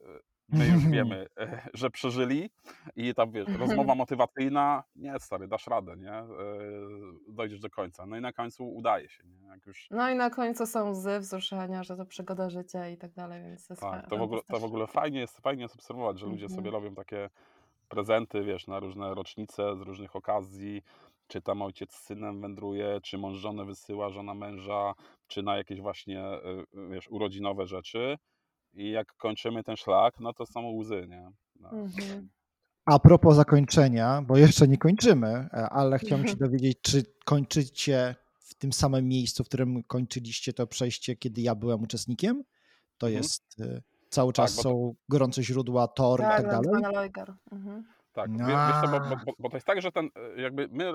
my już wiemy, że przeżyli i tam wiesz, rozmowa motywacyjna, nie stary, dasz radę, nie, E, dojdziesz do końca, no i na końcu udaje się, nie, jak już No i na końcu są łzy, wzruszenia, że to przygoda życia i tak dalej, więc to Tak, to w ogóle, to w ogóle fajnie jest, fajnie jest obserwować, że ludzie sobie Mhm. robią takie prezenty, wiesz, na różne rocznice, z różnych okazji, czy tam ojciec z synem wędruje, czy mąż żonę wysyła, żona męża, czy na jakieś właśnie, y, wiesz, urodzinowe rzeczy i jak kończymy ten szlak, no to są łzy, nie? No. Mhm. A propos zakończenia, bo jeszcze nie kończymy, e, ale chciałbym się dowiedzieć, czy kończycie w tym samym miejscu, w którym kończyliście to przejście, kiedy ja byłem uczestnikiem? To Mhm. jest y, cały czas bo to- są gorące źródła, tor i Tak, tak dalej? Mhm. Tak, No. wie- wiesz co, bo, bo, bo- to jest tak, że ten, e, jakby my, e,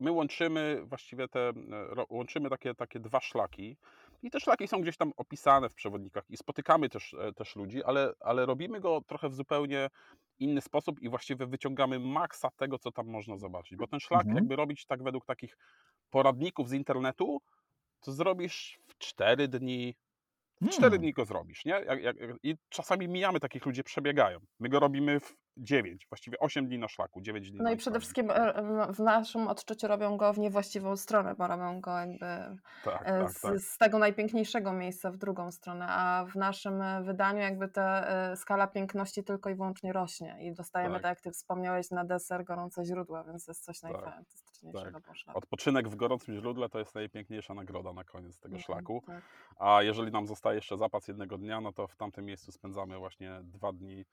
my łączymy właściwie te, łączymy takie, takie dwa szlaki i te szlaki są gdzieś tam opisane w przewodnikach i spotykamy też, e, też ludzi, ale, ale robimy go trochę w zupełnie inny sposób i właściwie wyciągamy maksa tego, co tam można zobaczyć, bo ten szlak Mhm. jakby robić tak według takich poradników z internetu, to zrobisz w 4 dni, w 4 Hmm. dni go zrobisz, nie? Jak, jak, I czasami mijamy takich ludzi, przebiegają. My go robimy w 9, właściwie 8 dni na szlaku, 9 dni No i przede wszystkim e, w naszym odczuciu robią go w niewłaściwą stronę, bo robią go jakby Tak, e, tak, z, tak. z tego najpiękniejszego miejsca w drugą stronę, a w naszym e, wydaniu jakby ta e, skala piękności tylko i wyłącznie rośnie i dostajemy, Tak. tak, jak ty wspomniałeś, na deser gorące źródła, więc to jest coś Tak, najfantastyczniejszego tak. Odpoczynek w gorącym źródle to jest najpiękniejsza nagroda na koniec tego Mhm, szlaku. tak. A jeżeli nam zostaje jeszcze zapas jednego dnia, no to w tamtym miejscu spędzamy właśnie dwa dni.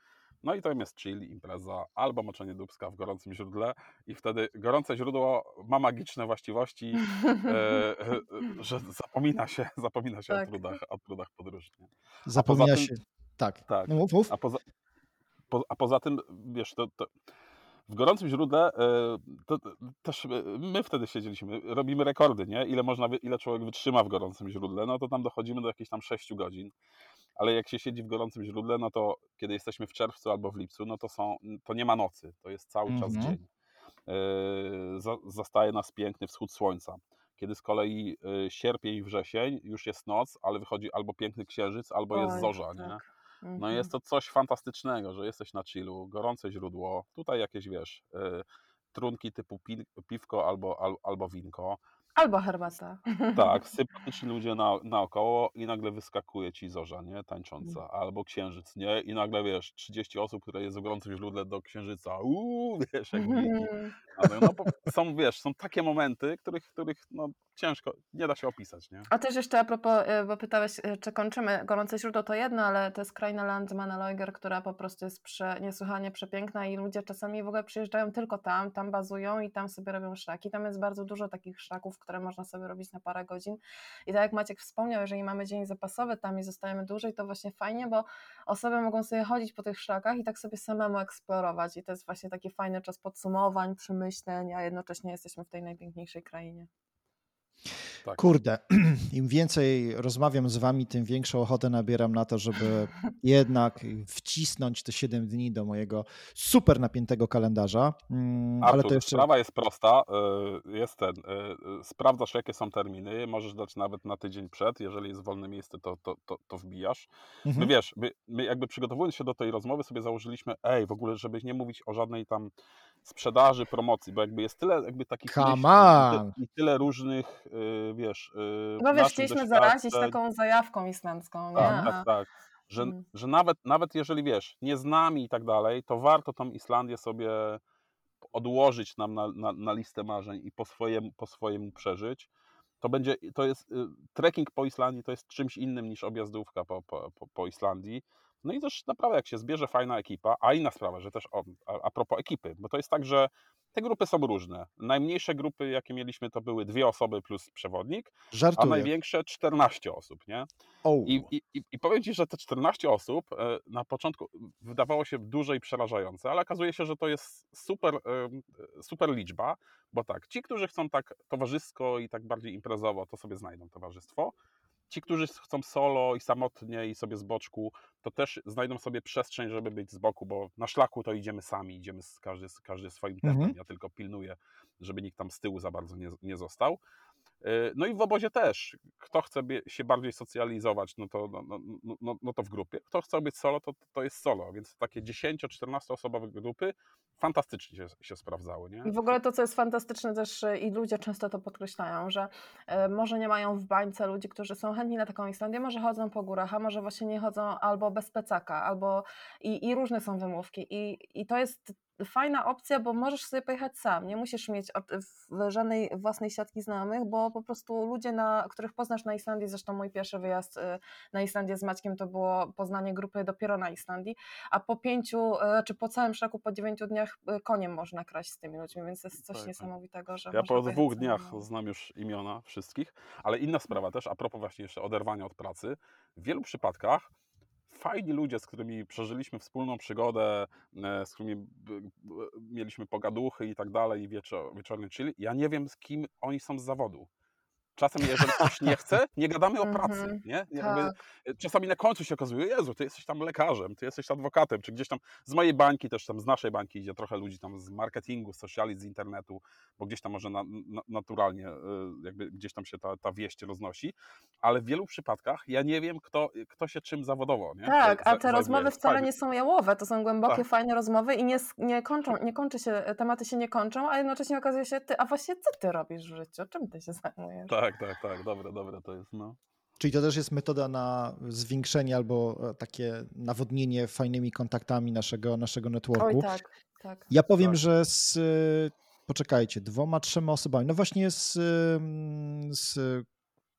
No i to jest chill, impreza albo moczenie dubska w gorącym źródle i wtedy gorące źródło ma magiczne właściwości, e, e, że zapomina się, zapomina się Tak. o, trudach, o trudach podróży. nie? Zapomina tym- się. Tak. tak. No mów, mów. A poza, po, a poza tym, wiesz, to, to w gorącym źródle e, to, to też my wtedy siedzieliśmy, robimy rekordy, nie? Ile można, ile człowiek wytrzyma w gorącym źródle, no to tam dochodzimy do jakichś tam 6 godzin. Ale jak się siedzi w gorącym źródle, no to kiedy jesteśmy w czerwcu albo w lipcu, no to są, to nie ma nocy, to jest cały czas Mhm. dzień. E, za, zastaje nas piękny wschód słońca. Kiedy z kolei e, sierpień i wrzesień już jest noc, ale wychodzi albo piękny księżyc, albo jest Oj, zorza, nie? tak. No Mhm. jest to coś fantastycznego, że jesteś na chillu, gorące źródło, tutaj jakieś, wiesz, y, trunki typu pi, piwko albo, al, albo winko. Albo herbata. Tak, sympatyczni ludzie na, naokoło i nagle wyskakuje ci zorza, nie, tańcząca, albo księżyc, nie, i nagle, wiesz, 30 osób, które jest w gorącym źródle do księżyca, uuu, wiesz, jak biki. Ale no, są, wiesz, są takie momenty, których, których, no, ciężko, nie da się opisać, nie? A też jeszcze a propos, y, bo pytałeś, y, czy kończymy. Gorące źródło to jedno, ale to jest kraina Landmana Leuger, która po prostu jest prze, niesłychanie przepiękna i ludzie czasami w ogóle przyjeżdżają tylko tam, tam bazują i tam sobie robią szlaki. Tam jest bardzo dużo takich szlaków, które można sobie robić na parę godzin. I tak jak Maciek wspomniał, jeżeli mamy dzień zapasowy tam i zostajemy dłużej, to właśnie fajnie, bo osoby mogą sobie chodzić po tych szlakach i tak sobie samemu eksplorować. I to jest właśnie taki fajny czas podsumowań, przemyśleń, a jednocześnie jesteśmy w tej najpiękniejszej krainie. Tak. Kurde, im więcej rozmawiam z wami, tym większą ochotę nabieram na to, żeby jednak wcisnąć te 7 dni do mojego super napiętego kalendarza. Mm, Ale Artur, to jeszcze. sprawa jest prosta, y, jest ten, y, sprawdzasz jakie są terminy, możesz dać nawet na tydzień przed, jeżeli jest wolne miejsce, to, to, to, to wbijasz. My Mhm. wiesz, my, my jakby przygotowując się do tej rozmowy sobie założyliśmy, ej, w ogóle, żeby nie mówić o żadnej tam sprzedaży, promocji, bo jakby jest tyle jakby takich i tyle różnych, y, wiesz, y, No wiesz, chcieliśmy zarazić taką zajawką islandzką, nie? Tak, tak, tak. Że, Mm. że nawet, nawet jeżeli wiesz, nie z nami i tak dalej, to warto tą Islandię sobie odłożyć nam na, na, na listę marzeń i po swojemu, po swojemu przeżyć. To będzie, to jest, y, trekking po Islandii to jest czymś innym niż objazdówka po, po, po Islandii. No i też naprawdę jak się zbierze fajna ekipa, a inna sprawa, że też o, a, a propos ekipy, bo to jest tak, że te grupy są różne. Najmniejsze grupy, jakie mieliśmy, to były dwie osoby plus przewodnik, a Żartuję. największe 14 osób, nie? O, I, i, i- powiem Ci, że te 14 osób e, na początku wydawało się duże i przerażające, ale okazuje się, że to jest super, em, super liczba, bo tak, ci, którzy chcą tak towarzysko i tak bardziej imprezowo, to sobie znajdą towarzystwo. Ci, którzy chcą solo i samotnie i sobie z boczku, to też znajdą sobie przestrzeń, żeby być z boku, bo na szlaku to idziemy sami, idziemy z każdy, każdy swoim tempem. Mhm. Ja tylko pilnuję, żeby nikt tam z tyłu za bardzo nie, nie został. Yy, No i w obozie też. Kto chce się bardziej socjalizować, no to, no, no, no- no, no to w grupie. Kto chce być solo, to, to jest solo. Więc takie 10-14 osobowe grupy fantastycznie się, się sprawdzały. Nie? I w ogóle to, co jest fantastyczne też y, i ludzie często to podkreślają, że y, może nie mają w bańce ludzi, którzy są chętni na taką Islandię, może chodzą po górach, a może właśnie nie chodzą albo bez plecaka, albo i, i różne są wymówki. I, I to jest fajna opcja, bo możesz sobie pojechać sam, nie musisz mieć żadnej własnej siatki znajomych, bo po prostu ludzie, na, których poznasz na Islandii, zresztą mój pierwszy wyjazd y, na Islandię z Maćkiem to było poznanie grupy dopiero na Islandii, a po pięciu, e, czy po całym szlaku, po dziewięciu dniach e, koniem można kraść z tymi ludźmi, więc to jest coś Tak, niesamowitego, że Ja po dwóch dniach no. znam już imiona wszystkich, ale inna sprawa też, a propos właśnie jeszcze oderwania od pracy. W wielu przypadkach fajni ludzie, z którymi przeżyliśmy wspólną przygodę, e, z którymi mieliśmy pogaduchy i tak dalej, wieczor, wieczorny chill, ja nie wiem z kim oni są z zawodu. Czasem, jeżeli ktoś nie chce, nie gadamy o pracy. Mhm, Nie? Jakby, Tak. e, czasami na końcu się okazuje, Jezu, ty jesteś tam lekarzem, ty jesteś adwokatem, czy gdzieś tam z mojej bańki, też tam z naszej bańki idzie trochę ludzi tam z marketingu, z sociali, z internetu, bo gdzieś tam może na, na, naturalnie e, jakby gdzieś tam się ta, ta wieść roznosi, ale w wielu przypadkach ja nie wiem, kto, kto się czym zawodowo, nie? Tak, a te rozmowy wcale nie są jałowe, to są głębokie, Tak. fajne rozmowy i nie, nie kończą, nie kończy się, tematy się nie kończą, a jednocześnie okazuje się, ty, a właśnie co ty robisz w życiu, czym ty się zajmujesz? Tak, tak, tak, dobre, dobre to jest, no. Czyli to też jest metoda na zwiększenie albo e, takie nawodnienie fajnymi kontaktami naszego, naszego networku. Oj tak, tak. Ja powiem, Tak. że z, y, poczekajcie, dwoma, trzema osobami, no właśnie z, z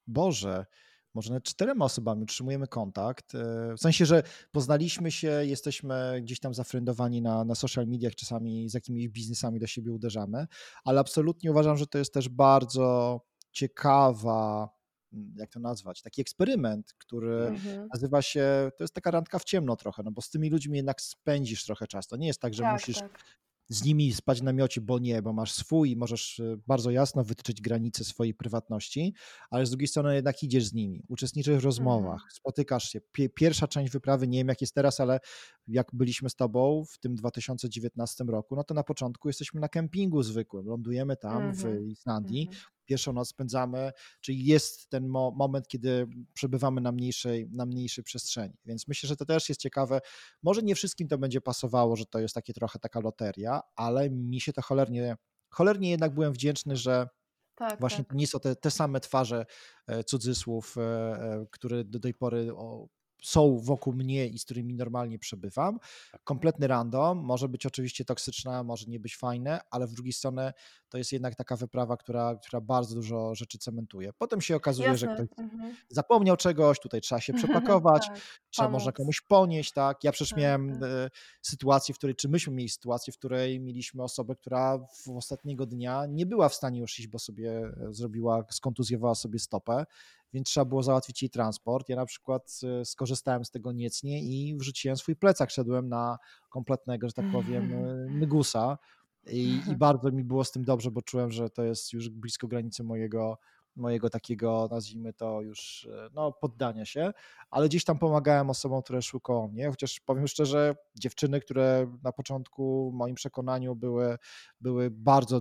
Boże, może nawet czterema osobami utrzymujemy kontakt. y, W sensie, że poznaliśmy się, jesteśmy gdzieś tam zafrendowani na, na social mediach, czasami z jakimiś biznesami do siebie uderzamy, ale absolutnie uważam, że to jest też bardzo ciekawa, mm, jak to nazwać, taki eksperyment, który Mhm. nazywa się, to jest taka randka w ciemno trochę, no bo z tymi ludźmi jednak spędzisz trochę czasu. To nie jest tak, że Tak, musisz tak. z nimi spać w namiocie, bo nie, bo masz swój i możesz y, bardzo jasno wytyczyć granice swojej prywatności, ale z drugiej strony jednak idziesz z nimi, uczestniczysz w rozmowach, Mhm. spotykasz się. Pie- Pierwsza część wyprawy, nie wiem jak jest teraz, ale jak byliśmy z tobą w tym 2019 roku, no to na początku jesteśmy na kempingu zwykłym, lądujemy tam w Mhm. Islandii, Mhm. Pierwszą noc spędzamy, czyli jest ten mo- moment, kiedy przebywamy na mniejszej, na mniejszej przestrzeni. Więc myślę, że to też jest ciekawe. Może nie wszystkim to będzie pasowało, że to jest takie trochę taka loteria, ale mi się to cholernie, cholernie jednak byłem wdzięczny, że Tak, właśnie tak. to nie są te, te same twarze e, cudzysłów, e, e, które do tej pory o, są wokół mnie i z którymi normalnie przebywam. Kompletny random, może być oczywiście toksyczna, może nie być fajne, ale w drugiej strony to jest jednak taka wyprawa, która, która bardzo dużo rzeczy cementuje. Potem się okazuje, że Jasne. ktoś Mhm. zapomniał czegoś, tutaj trzeba się przepakować, Tak, trzeba można pomóc. komuś ponieść, tak? Ja przecież Tak, miałem tak. e, sytuację, w której, czy myśmy mieli sytuację, w której mieliśmy osobę, która w ostatniego dnia nie była w stanie już iść, bo sobie e, zrobiła, skontuzjowała sobie stopę, więc trzeba było załatwić jej transport. Ja na przykład e, skorzystałem z tego niecnie i wrzuciłem swój plecak, szedłem na kompletnego, że tak powiem, mygusa i, i bardzo mi było z tym dobrze, bo czułem, że to jest już blisko granicy mojego mojego takiego, nazwijmy to już, e, no, poddania się, ale gdzieś tam pomagałem osobom, które szły koło mnie, chociaż powiem szczerze, dziewczyny, które na początku w moim przekonaniu były, były bardzo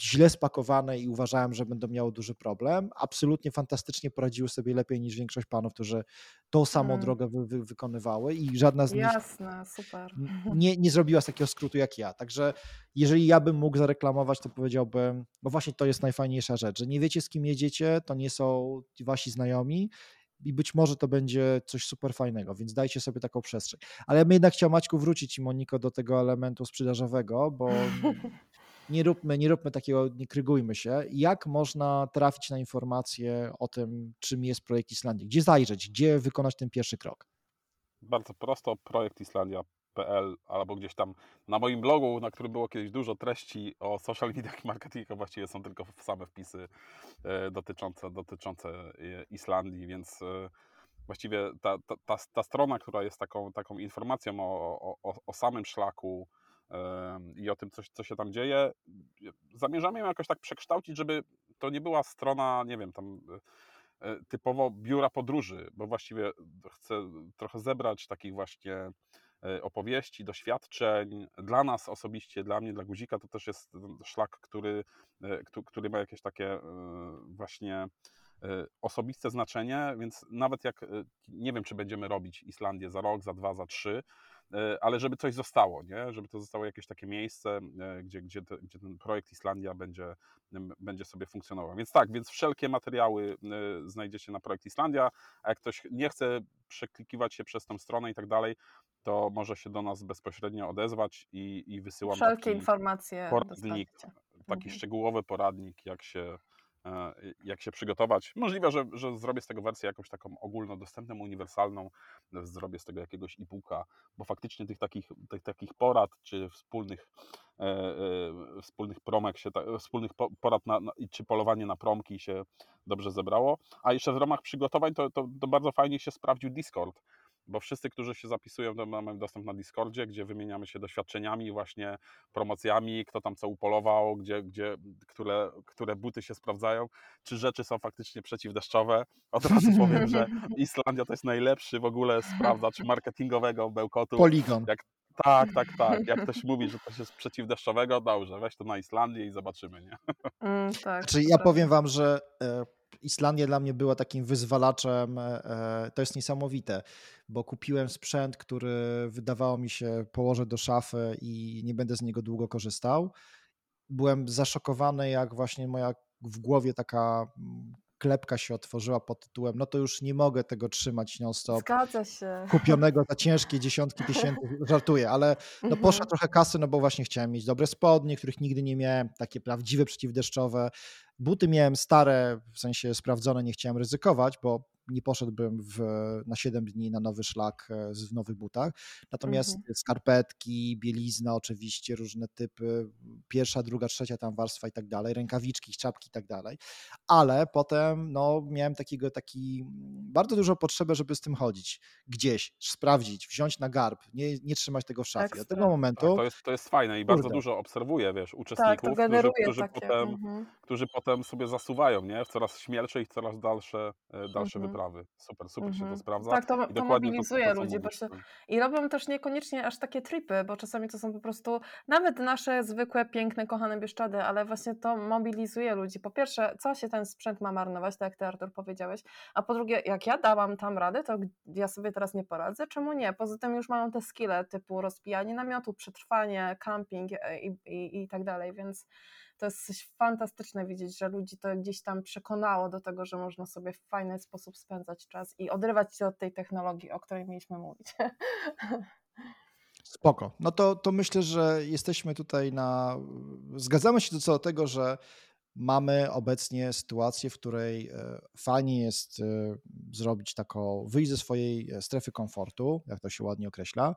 źle spakowane i uważałem, że będą miały duży problem, absolutnie fantastycznie poradziły sobie lepiej niż większość panów, którzy tą samą Mm. drogę wy, wy, wykonywały i żadna z nich Jasne, super. nie, nie zrobiła z takiego skrótu jak ja. Także jeżeli ja bym mógł zareklamować, to powiedziałbym, bo właśnie to jest najfajniejsza rzecz, że nie wiecie z kim jedziecie, to nie są wasi znajomi i być może to będzie coś super fajnego, więc dajcie sobie taką przestrzeń. Ale ja bym jednak chciał Maćku wrócić i Moniko do tego elementu sprzedażowego, bo nie róbmy, nie róbmy takiego, nie krygujmy się. Jak można trafić na informacje o tym, czym jest projekt Islandii? Gdzie zajrzeć? Gdzie wykonać ten pierwszy krok? Bardzo prosto, projektislandia.pl marketing.pl albo gdzieś tam na moim blogu, na którym było kiedyś dużo treści o social mediach i marketingu, właściwie są tylko same wpisy e, dotyczące, dotyczące e, Islandii, więc właściwie ta, ta, ta, ta strona, która jest taką, taką informacją o, o, o samym szlaku i o tym, co, co się tam dzieje, zamierzamy ją jakoś tak przekształcić, żeby to nie była strona, nie wiem, tam E, typowo biura podróży, bo właściwie chcę trochę zebrać takich właśnie e, opowieści, doświadczeń. Dla nas osobiście, dla mnie, dla Guzika, to też jest szlak, który, e, który ma jakieś takie właśnie osobiste znaczenie, więc nawet jak nie wiem, czy będziemy robić Islandię za rok, za dwa, za trzy, E, ale żeby coś zostało, nie? żeby to zostało jakieś takie miejsce, e, gdzie, gdzie, te, gdzie ten projekt Islandia będzie, będzie sobie funkcjonował. Więc tak, więc wszelkie materiały e, znajdziecie na projekt Islandia, a jak ktoś nie chce przeklikiwać się przez tą stronę i tak dalej, to może się do nas bezpośrednio odezwać i, i wysyłam Wszelkie informacje poradnik, taki mhm. szczegółowy poradnik, jak się E, jak się przygotować. Możliwe, że, że zrobię z tego wersję jakąś taką ogólnodostępną, uniwersalną, zrobię z tego jakiegoś e-booka, bo faktycznie tych takich, tych takich porad, czy wspólnych, e, e, wspólnych promek się, ta, wspólnych porad, na, na, czy polowanie na promki się dobrze zebrało. A jeszcze w ramach przygotowań to, to, to bardzo fajnie się sprawdził Discord, bo wszyscy, którzy się zapisują, to mamy dostęp na Discordzie, gdzie wymieniamy się doświadczeniami, właśnie promocjami, kto tam co upolował, gdzie, gdzie, które, które buty się sprawdzają, czy rzeczy są faktycznie przeciwdeszczowe. Od razu powiem, że Islandia to jest najlepszy w ogóle sprawdzacz marketingowego bełkotu. Poligon. Jak, tak, tak, tak. Jak ktoś mówi, że coś jest przeciwdeszczowego, dobrze, weź to na Islandię i zobaczymy, nie? Mm, tak, znaczy, ja powiem wam, że e, Islandia dla mnie była takim wyzwalaczem. E, e, to jest niesamowite, bo kupiłem sprzęt, który wydawało mi się położę do szafy i nie będę z niego długo korzystał. Byłem zaszokowany, jak właśnie moja w głowie taka mm, klepka się otworzyła pod tytułem, no to już nie mogę tego trzymać non-stop. Zgadza się. Kupionego za ciężkie dziesiątki tysięcy, żartuję, ale no poszła mhm. trochę kasy, no bo właśnie chciałem mieć dobre spodnie, których nigdy nie miałem, takie prawdziwe przeciwdeszczowe. Buty miałem stare, w sensie sprawdzone, nie chciałem ryzykować, bo nie poszedłbym w, na 7 dni na nowy szlak e, w nowych butach. Natomiast mhm. skarpetki, bielizna oczywiście, różne typy, pierwsza, druga, trzecia tam warstwa i tak dalej, rękawiczki, czapki i tak dalej. Ale potem no, miałem takiego, taki bardzo dużą potrzebę, żeby z tym chodzić gdzieś, sprawdzić, wziąć na garb, nie, nie trzymać tego w szafie. Od tego momentu... Tak, to, jest, to jest fajne i kurde. bardzo dużo obserwuję, wiesz, tak, uczestników, tak, którzy, którzy, potem, mhm. którzy potem sobie zasuwają, nie? W coraz śmielsze i coraz dalsze, e, dalsze mhm. Wyprawy. Super, super się to mhm. sprawdza. Tak, to, to mobilizuje to, ludzi. Się, I robią też niekoniecznie aż takie tripy, bo czasami to są po prostu nawet nasze zwykłe, piękne, kochane Bieszczady, ale właśnie to mobilizuje ludzi. Po pierwsze, co się ten sprzęt ma marnować, tak jak ty Artur powiedziałeś, a po drugie, jak ja dałam tam radę, to ja sobie teraz nie poradzę, czemu nie? Poza tym już mają te skille typu rozpijanie namiotu, przetrwanie, camping e, i, i, i tak dalej, więc to jest fantastyczne widzieć, że ludzi to gdzieś tam przekonało do tego, że można sobie w fajny sposób spędzać czas i odrywać się od tej technologii, o której mieliśmy mówić. Spoko. No to, to myślę, że jesteśmy tutaj na. Zgadzamy się co do tego, że mamy obecnie sytuację, w której e, fajnie jest e, zrobić taką, wyjść ze swojej e, strefy komfortu, jak to się ładnie określa,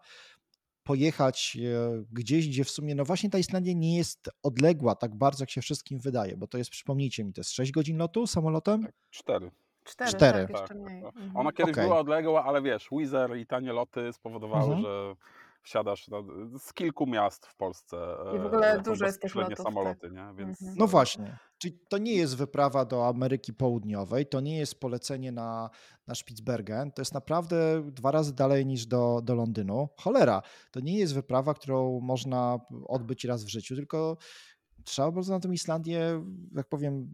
pojechać e, gdzieś, gdzie w sumie, no właśnie ta Islandia nie jest odległa tak bardzo, jak się wszystkim wydaje, bo to jest, przypomnijcie mi, to jest 6 godzin lotu samolotem? Tak, 4. Cztery. Cztery. Tak, tak. Mhm. Ona kiedyś okay. była odległa, ale wiesz, Wizz i tanie loty spowodowały, mhm. że wsiadasz no, z kilku miast w Polsce. I w ogóle e, dużo jest tych lotów. Tak. samoloty, tak. nie? Więc... Mhm. No właśnie. Czyli to nie jest wyprawa do Ameryki Południowej, to nie jest polecenie na, na Spitsbergen, to jest naprawdę dwa razy dalej niż do, do Londynu. Cholera, to nie jest wyprawa, którą można odbyć raz w życiu, tylko trzeba bardzo na tę Islandię, jak powiem,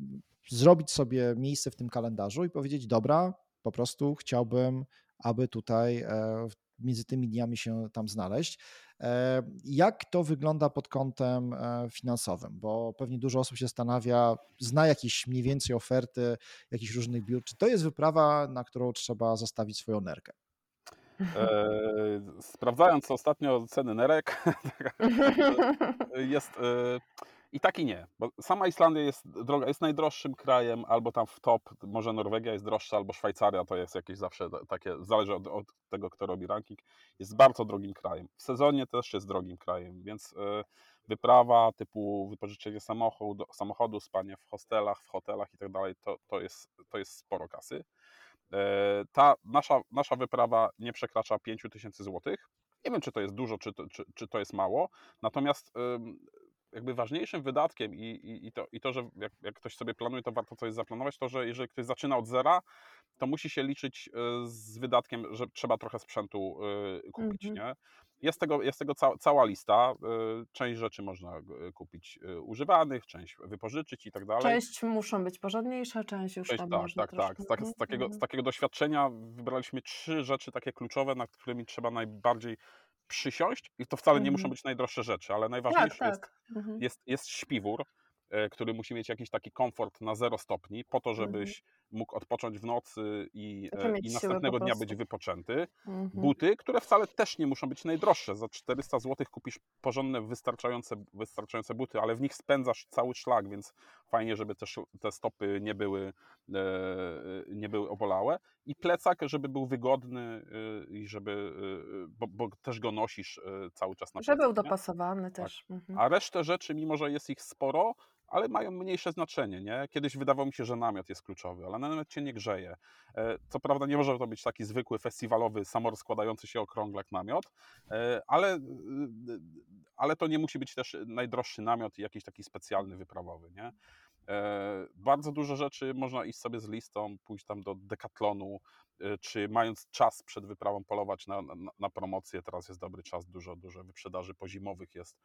zrobić sobie miejsce w tym kalendarzu i powiedzieć, dobra, po prostu chciałbym, aby tutaj e, między tymi dniami się tam znaleźć. E, jak to wygląda pod kątem e, finansowym? Bo pewnie dużo osób się zastanawia, zna jakieś mniej więcej oferty jakichś różnych biur. Czy to jest wyprawa, na którą trzeba zostawić swoją nerkę? E, sprawdzając ostatnio ceny nerek, jest, I tak i nie, bo sama Islandia jest droga, jest najdroższym krajem, albo tam w top, może Norwegia jest droższa, albo Szwajcaria to jest jakieś zawsze takie, zależy od, od tego, kto robi ranking, jest bardzo drogim krajem. W sezonie też jest drogim krajem, więc y, wyprawa typu wypożyczenie samochodu, samochodu, spanie w hostelach, w hotelach i tak dalej, to, jest, to jest sporo kasy. E, ta nasza, nasza wyprawa nie przekracza 5000 zł. Nie wiem, czy to jest dużo, czy to, czy, czy to jest mało. Natomiast jakby ważniejszym wydatkiem i, i, i, to, i to, że jak, jak ktoś sobie planuje, to warto coś zaplanować, to, że jeżeli ktoś zaczyna od zera, to musi się liczyć z wydatkiem, że trzeba trochę sprzętu kupić, mm -hmm. nie? Jest tego, jest tego ca cała lista. Y, część rzeczy można kupić używanych, część wypożyczyć i tak dalej. Część muszą być porządniejsze, część już część, tam tak, można tak, tak. Z, tak, z, takiego, z mhm. takiego doświadczenia wybraliśmy trzy rzeczy takie kluczowe, nad którymi trzeba najbardziej przysiąść i to wcale nie muszą mhm. być najdroższe rzeczy, ale najważniejsze tak, tak. Jest, mhm. jest, jest śpiwór, który musi mieć jakiś taki komfort na 0 stopni, po to, mhm. żebyś mógł odpocząć w nocy i, e, i następnego dnia być wypoczęty. Mhm. Buty, które wcale też nie muszą być najdroższe. Za 400 zł kupisz porządne, wystarczające, wystarczające buty, ale w nich spędzasz cały szlak, więc fajnie, żeby też te stopy nie były, e, nie były obolałe. I plecak, żeby był wygodny i żeby, bo, bo też go nosisz cały czas na Żeby był dopasowany tak. też. Mhm. A resztę rzeczy, mimo że jest ich sporo, ale mają mniejsze znaczenie. Nie? Kiedyś wydawało mi się, że namiot jest kluczowy, ale namiot cię nie grzeje. E, co prawda nie może to być taki zwykły festiwalowy, samorozkładający się okrąglek namiot, e, ale, e, ale to nie musi być też najdroższy namiot i jakiś taki specjalny wyprawowy. Nie? Bardzo dużo rzeczy można iść sobie z listą, pójść tam do dekatlonu, czy mając czas przed wyprawą polować na, na, na promocję, teraz jest dobry czas, dużo, dużo wyprzedaży pozimowych jest,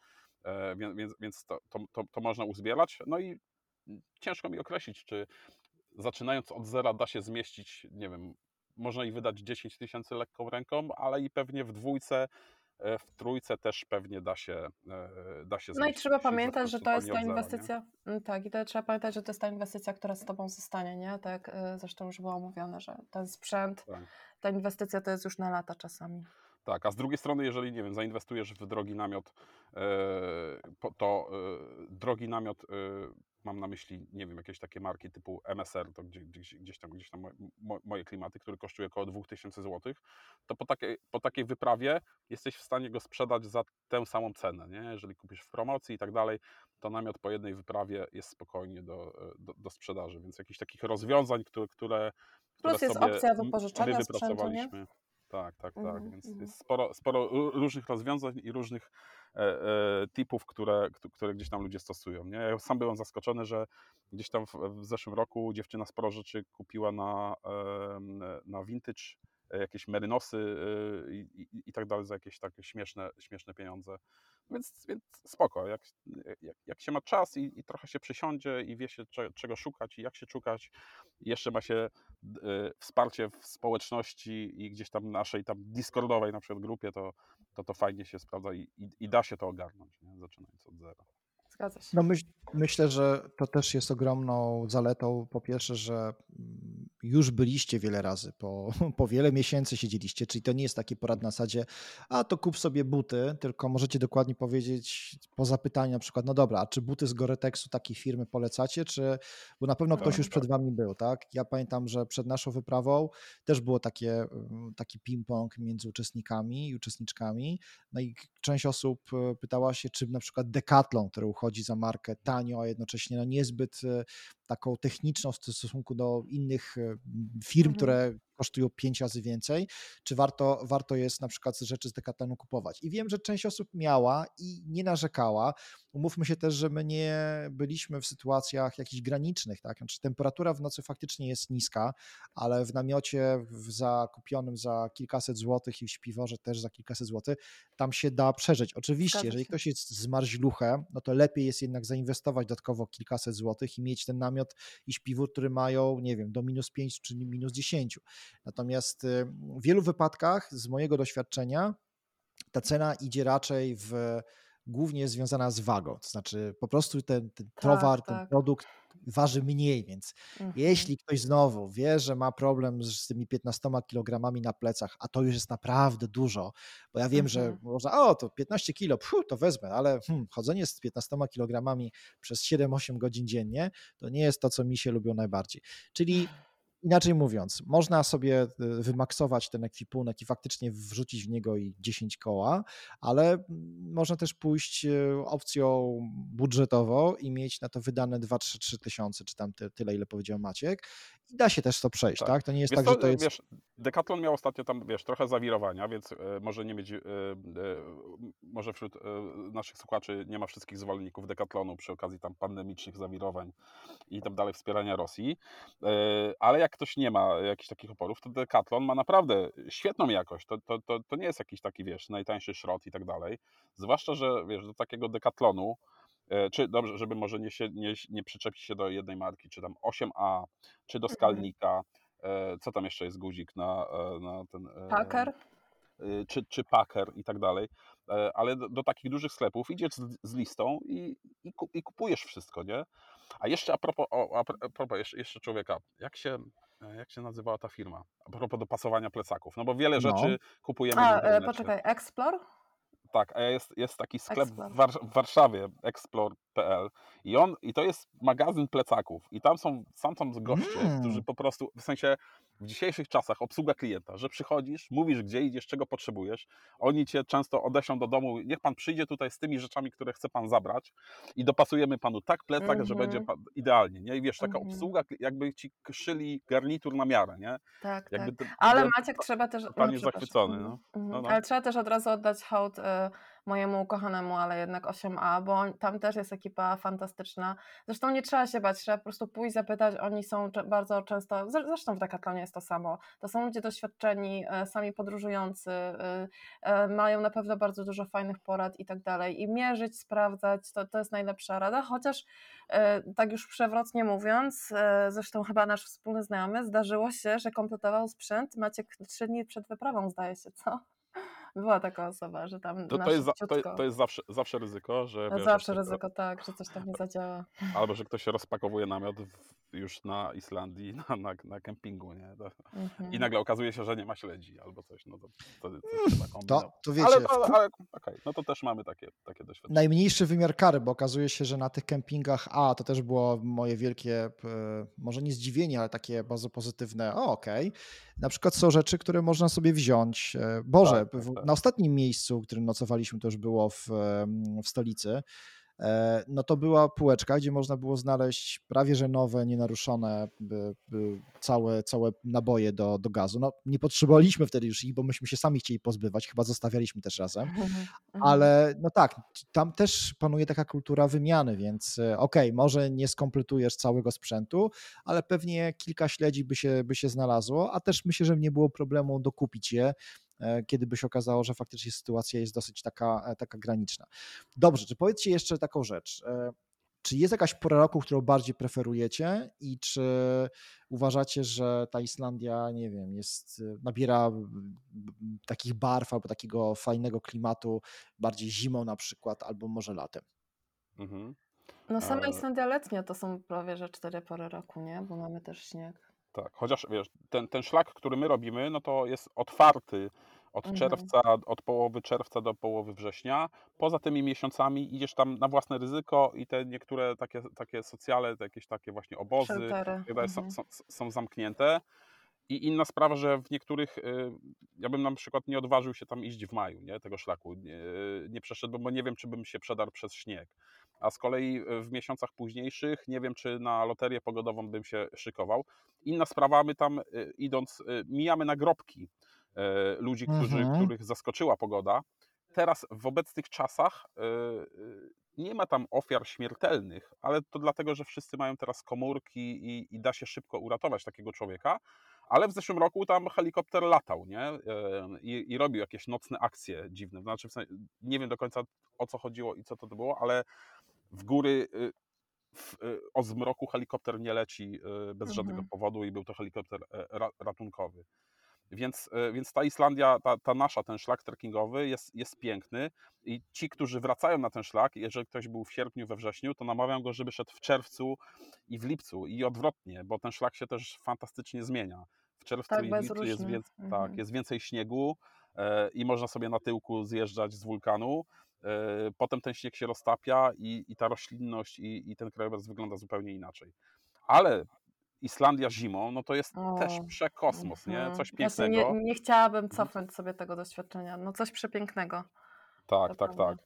więc, więc to, to, to można uzbierać. No i ciężko mi określić, czy zaczynając od zera da się zmieścić, nie wiem, można i wydać 10 tysięcy lekką ręką, ale i pewnie w dwójce E, w trójce też pewnie da się, e, da się No i trzeba pamiętać, że to jest ta inwestycja, zera, tak, i to trzeba pamiętać, że to jest ta inwestycja, która z Tobą zostanie, nie? Tak e, zresztą już było mówione, że ten sprzęt, tak. ta inwestycja to jest już na lata czasami. Tak, a z drugiej strony, jeżeli, nie wiem, zainwestujesz w drogi namiot, to drogi namiot mam na myśli, nie wiem, jakieś takie marki typu MSR, to gdzieś, gdzieś tam, gdzieś tam moje klimaty, który kosztuje około 2000 zł, to po takiej, po takiej wyprawie jesteś w stanie go sprzedać za tę samą cenę, nie? Jeżeli kupisz w promocji i tak dalej, to namiot po jednej wyprawie jest spokojnie do, do, do sprzedaży, więc jakichś takich rozwiązań, które, które, Plus które jest opcja wypożyczenia sprzętu, nie? Tak, tak, tak. Mm, Więc mm. jest sporo, sporo różnych rozwiązań i różnych e, e, tipów, które, które gdzieś tam ludzie stosują. Nie? Ja sam byłem zaskoczony, że gdzieś tam w, w zeszłym roku dziewczyna sporo rzeczy kupiła na, e, na vintage jakieś merynosy y, i, i, i, tak dalej za jakieś takie śmieszne, śmieszne pieniądze. Więc, więc spoko, jak, jak, jak się ma czas i, i, trochę się przysiądzie i wie się czego szukać i jak się szukać, jeszcze ma się y, wsparcie w społeczności i gdzieś tam naszej tam discordowej na przykład grupie, to to, to fajnie się sprawdza i, i, i da się to ogarnąć, nie? zaczynając od zera. Zgadza się. No myśl, myślę, że to też jest ogromną zaletą. Po pierwsze, że mm, już byliście wiele razy, po, po wiele miesięcy siedzieliście, czyli to nie jest taki porad na zasadzie, a to kup sobie buty, tylko możecie dokładnie powiedzieć po zapytaniu na przykład, no dobra, a czy buty z Goretexu takiej firmy polecacie, czy, bo na pewno ktoś już przed wami był, tak? Ja pamiętam, że przed naszą wyprawą też było takie, mm, taki ping-pong między uczestnikami i uczestniczkami, no i część osób e, pytała się, czy na przykład Decathlon, który uchodzi za markę tanio, a jednocześnie no niezbyt e, taką techniczną w stosunku do innych e, firm, mhm. które kosztują pięć razy więcej, czy warto, warto jest na przykład rzeczy z Decathlonu kupować. I wiem, że część osób miała i nie narzekała. Umówmy się też, że my nie byliśmy w sytuacjach jakichś granicznych, tak? Znaczy temperatura w nocy faktycznie jest niska, ale w namiocie zakupionym za kilkaset złotych i w śpiworze też za kilkaset złotych, tam się da przeżyć. Oczywiście, jeżeli ktoś jest zmarzluchem, no to lepiej jest jednak zainwestować dodatkowo kilkaset złotych i mieć ten namiot i śpiwór, który mają, nie wiem, do minus 5 czy minus 10. Natomiast y, w wielu wypadkach, z mojego doświadczenia, ta cena idzie raczej w głównie związana z wagą. To znaczy po prostu ten, ten tak, towar, tak. ten produkt waży mniej, więc Mhm. jeśli ktoś znowu wie, że ma problem z tymi 15 kilogramami na plecach, a to już jest naprawdę dużo, bo ja wiem, że Mhm. można, o to 15 kilo, pfu, to wezmę, ale hmm, chodzenie z 15 kilogramami przez 7-8 godzin dziennie, to nie jest to, co mi się lubią najbardziej. Czyli Inaczej mówiąc, można sobie y, wymaksować ten ekwipunek i faktycznie wrzucić w niego i 10 koła, ale mm, można też pójść y, opcją budżetową i mieć na to wydane 2-3 tysiące, czy tam ty, tyle, ile powiedział Maciek. I da się też to przejść, tak? Tak. To nie jest Wiesz tak, że to jest. wiesz, Decathlon miał ostatnio tam, wiesz, trochę zawirowania, więc e, może nie mieć, e, e, może wśród e, naszych słuchaczy nie ma wszystkich zwolenników Decathlonu przy okazji tam pandemicznych zawirowań i tak dalej, wspierania Rosji, e, ale jak ktoś nie ma jakichś takich oporów, to Decathlon ma naprawdę świetną jakość, to, to, to, to nie jest jakiś taki, wiesz, najtańszy szrot i tak dalej, zwłaszcza, że, wiesz, do takiego Decathlonu, e, czy dobrze, żeby może nie, się, nie, nie przyczepić się do jednej marki, czy tam 8A, czy do Mhm. Skalnika, e, co tam jeszcze jest guzik na, e, na ten... e, Packer? czy, czy Packer i tak dalej, e, ale do, do takich dużych sklepów idziesz z, z listą i, i, i kupujesz wszystko, nie? A jeszcze a propos, o, a, pro- a propos jeszcze, jeszcze człowieka, jak się, e, jak się nazywała ta firma? A propos dopasowania plecaków, no bo wiele No. rzeczy kupujemy A, e, poczekaj, Explore? Tak, a jest, jest taki sklep Explore. w, w Warszawie, i on, i to jest magazyn plecaków i tam są, sam tam goście, Mm. którzy po prostu, w sensie w dzisiejszych czasach obsługa klienta, że przychodzisz, mówisz gdzie idziesz, czego potrzebujesz, oni cię często odeślą do domu, niech pan przyjdzie tutaj z tymi rzeczami, które chce pan zabrać i dopasujemy panu tak plecak, że Mhm. będzie pan idealnie, nie? I wiesz, taka Mhm. obsługa, jakby ci szyli garnitur na miarę, nie? Tak, tak. Jakby to- Ale Maciek trzeba też. totalnie przepraszam. zachwycony, Mhm, no. mhm. No, no. Ale trzeba też od razu oddać hołd y, mojemu ukochanemu, ale jednak 8A, bo tam też jest ekipa fantastyczna. Zresztą nie trzeba się bać, trzeba po prostu pójść, zapytać. Oni są bardzo często, zre- zresztą w Decathlonie jest to samo. To są ludzie doświadczeni, e, sami podróżujący, e, e, mają na pewno bardzo dużo fajnych porad i tak dalej. I mierzyć, sprawdzać, to, to jest najlepsza rada, chociaż tak już przewrotnie mówiąc, zresztą chyba nasz wspólny znajomy, zdarzyło się, że kompletował sprzęt Maciek trzy dni przed wyprawą, zdaje się, co? Była taka osoba, że tam To, to, jest, za- to, to jest zawsze, zawsze ryzyko, że wiesz, Zawsze ryzyko, tak, że coś tam nie zadziała. Albo że ktoś rozpakowuje namiot w, już na Islandii, na, na, na kempingu, nie? To, Mhm. I nagle okazuje się, że nie ma śledzi albo coś, no to coś trzeba kombinować. To, to wiecie, ale, to, ku- ale okej, no to też mamy takie, takie doświadczenie. najmniejszy wymiar kary, bo okazuje się, że na tych kempingach, a to też było moje wielkie, e, może nie zdziwienie, ale takie bardzo pozytywne, o okej, na przykład są rzeczy, które można sobie wziąć. E, Boże, Tak, tak, tak. na ostatnim miejscu, w którym nocowaliśmy, to już było w, w stolicy, no to była półeczka, gdzie można było znaleźć prawie że nowe, nienaruszone całe, całe naboje do, do gazu. No nie potrzebowaliśmy wtedy już ich, bo myśmy się sami chcieli pozbywać, chyba zostawialiśmy też razem. Mhm. Ale no tak, tam też panuje taka kultura wymiany, więc e, okej, może nie skompletujesz całego sprzętu, ale pewnie kilka śledzi by się, by się znalazło, a też myślę, że nie było problemu dokupić je, e, kiedy by się okazało, że faktycznie sytuacja jest dosyć taka, e, taka graniczna. Dobrze, czy powiedzcie jeszcze taką rzecz. e, Czy jest jakaś pora roku, którą bardziej preferujecie i czy uważacie, że ta Islandia, nie wiem, jest, e, nabiera takich barw albo takiego fajnego klimatu bardziej zimą na przykład, albo może latem? Mhm. No sama E, Islandia letnia to są prawie że cztery pory roku, nie? Bo mamy też śnieg. Tak, chociaż wiesz, ten, ten szlak, który my robimy, no to jest otwarty od Mhm. czerwca, od połowy czerwca do połowy września. Poza tymi miesiącami idziesz tam na własne ryzyko i te niektóre takie, takie socjale, te jakieś takie właśnie obozy, chyba są, Mhm. są, są zamknięte. I inna sprawa, że w niektórych, y, ja bym na przykład nie odważył się tam iść w maju, nie, tego szlaku, nie, nie przeszedłbym, bo nie wiem, czy bym się przedarł przez śnieg. A z kolei y, w miesiącach późniejszych nie wiem, czy na loterię pogodową bym się szykował. Inna sprawa, my tam y, idąc, mijamy nagrobki ludzi, którzy, Mhm. których zaskoczyła pogoda. Teraz w obecnych czasach y, y, nie ma tam ofiar śmiertelnych, ale to dlatego, że wszyscy mają teraz komórki i, i da się szybko uratować takiego człowieka. Ale w zeszłym roku tam helikopter latał, nie? E, I, i robił jakieś nocne akcje dziwne. Znaczy, w sensie, nie wiem do końca o co chodziło i co to było, ale w góry w, o zmroku helikopter nie leci bez żadnego Mhm. powodu i był to helikopter e, ra, ratunkowy. Więc, e, więc ta Islandia, ta, ta nasza, ten szlak trekkingowy jest, jest piękny i ci, którzy wracają na ten szlak, jeżeli ktoś był w sierpniu, we wrześniu, to namawiam go, żeby szedł w czerwcu i w lipcu i odwrotnie, bo ten szlak się też fantastycznie zmienia. W czerwcu Tak, i w lipcu jest, wiec, tak, Mhm. jest więcej śniegu e, i można sobie na tyłku zjeżdżać z wulkanu. E, potem ten śnieg się roztapia i, i ta roślinność i, i ten krajobraz wygląda zupełnie inaczej. Ale Islandia zimą, no to jest też O, przekosmos, nie? Mhm. Coś Właśnie pięknego. nie, nie chciałabym Mhm. cofnąć sobie tego doświadczenia. No coś przepięknego. Tak, tak, tak.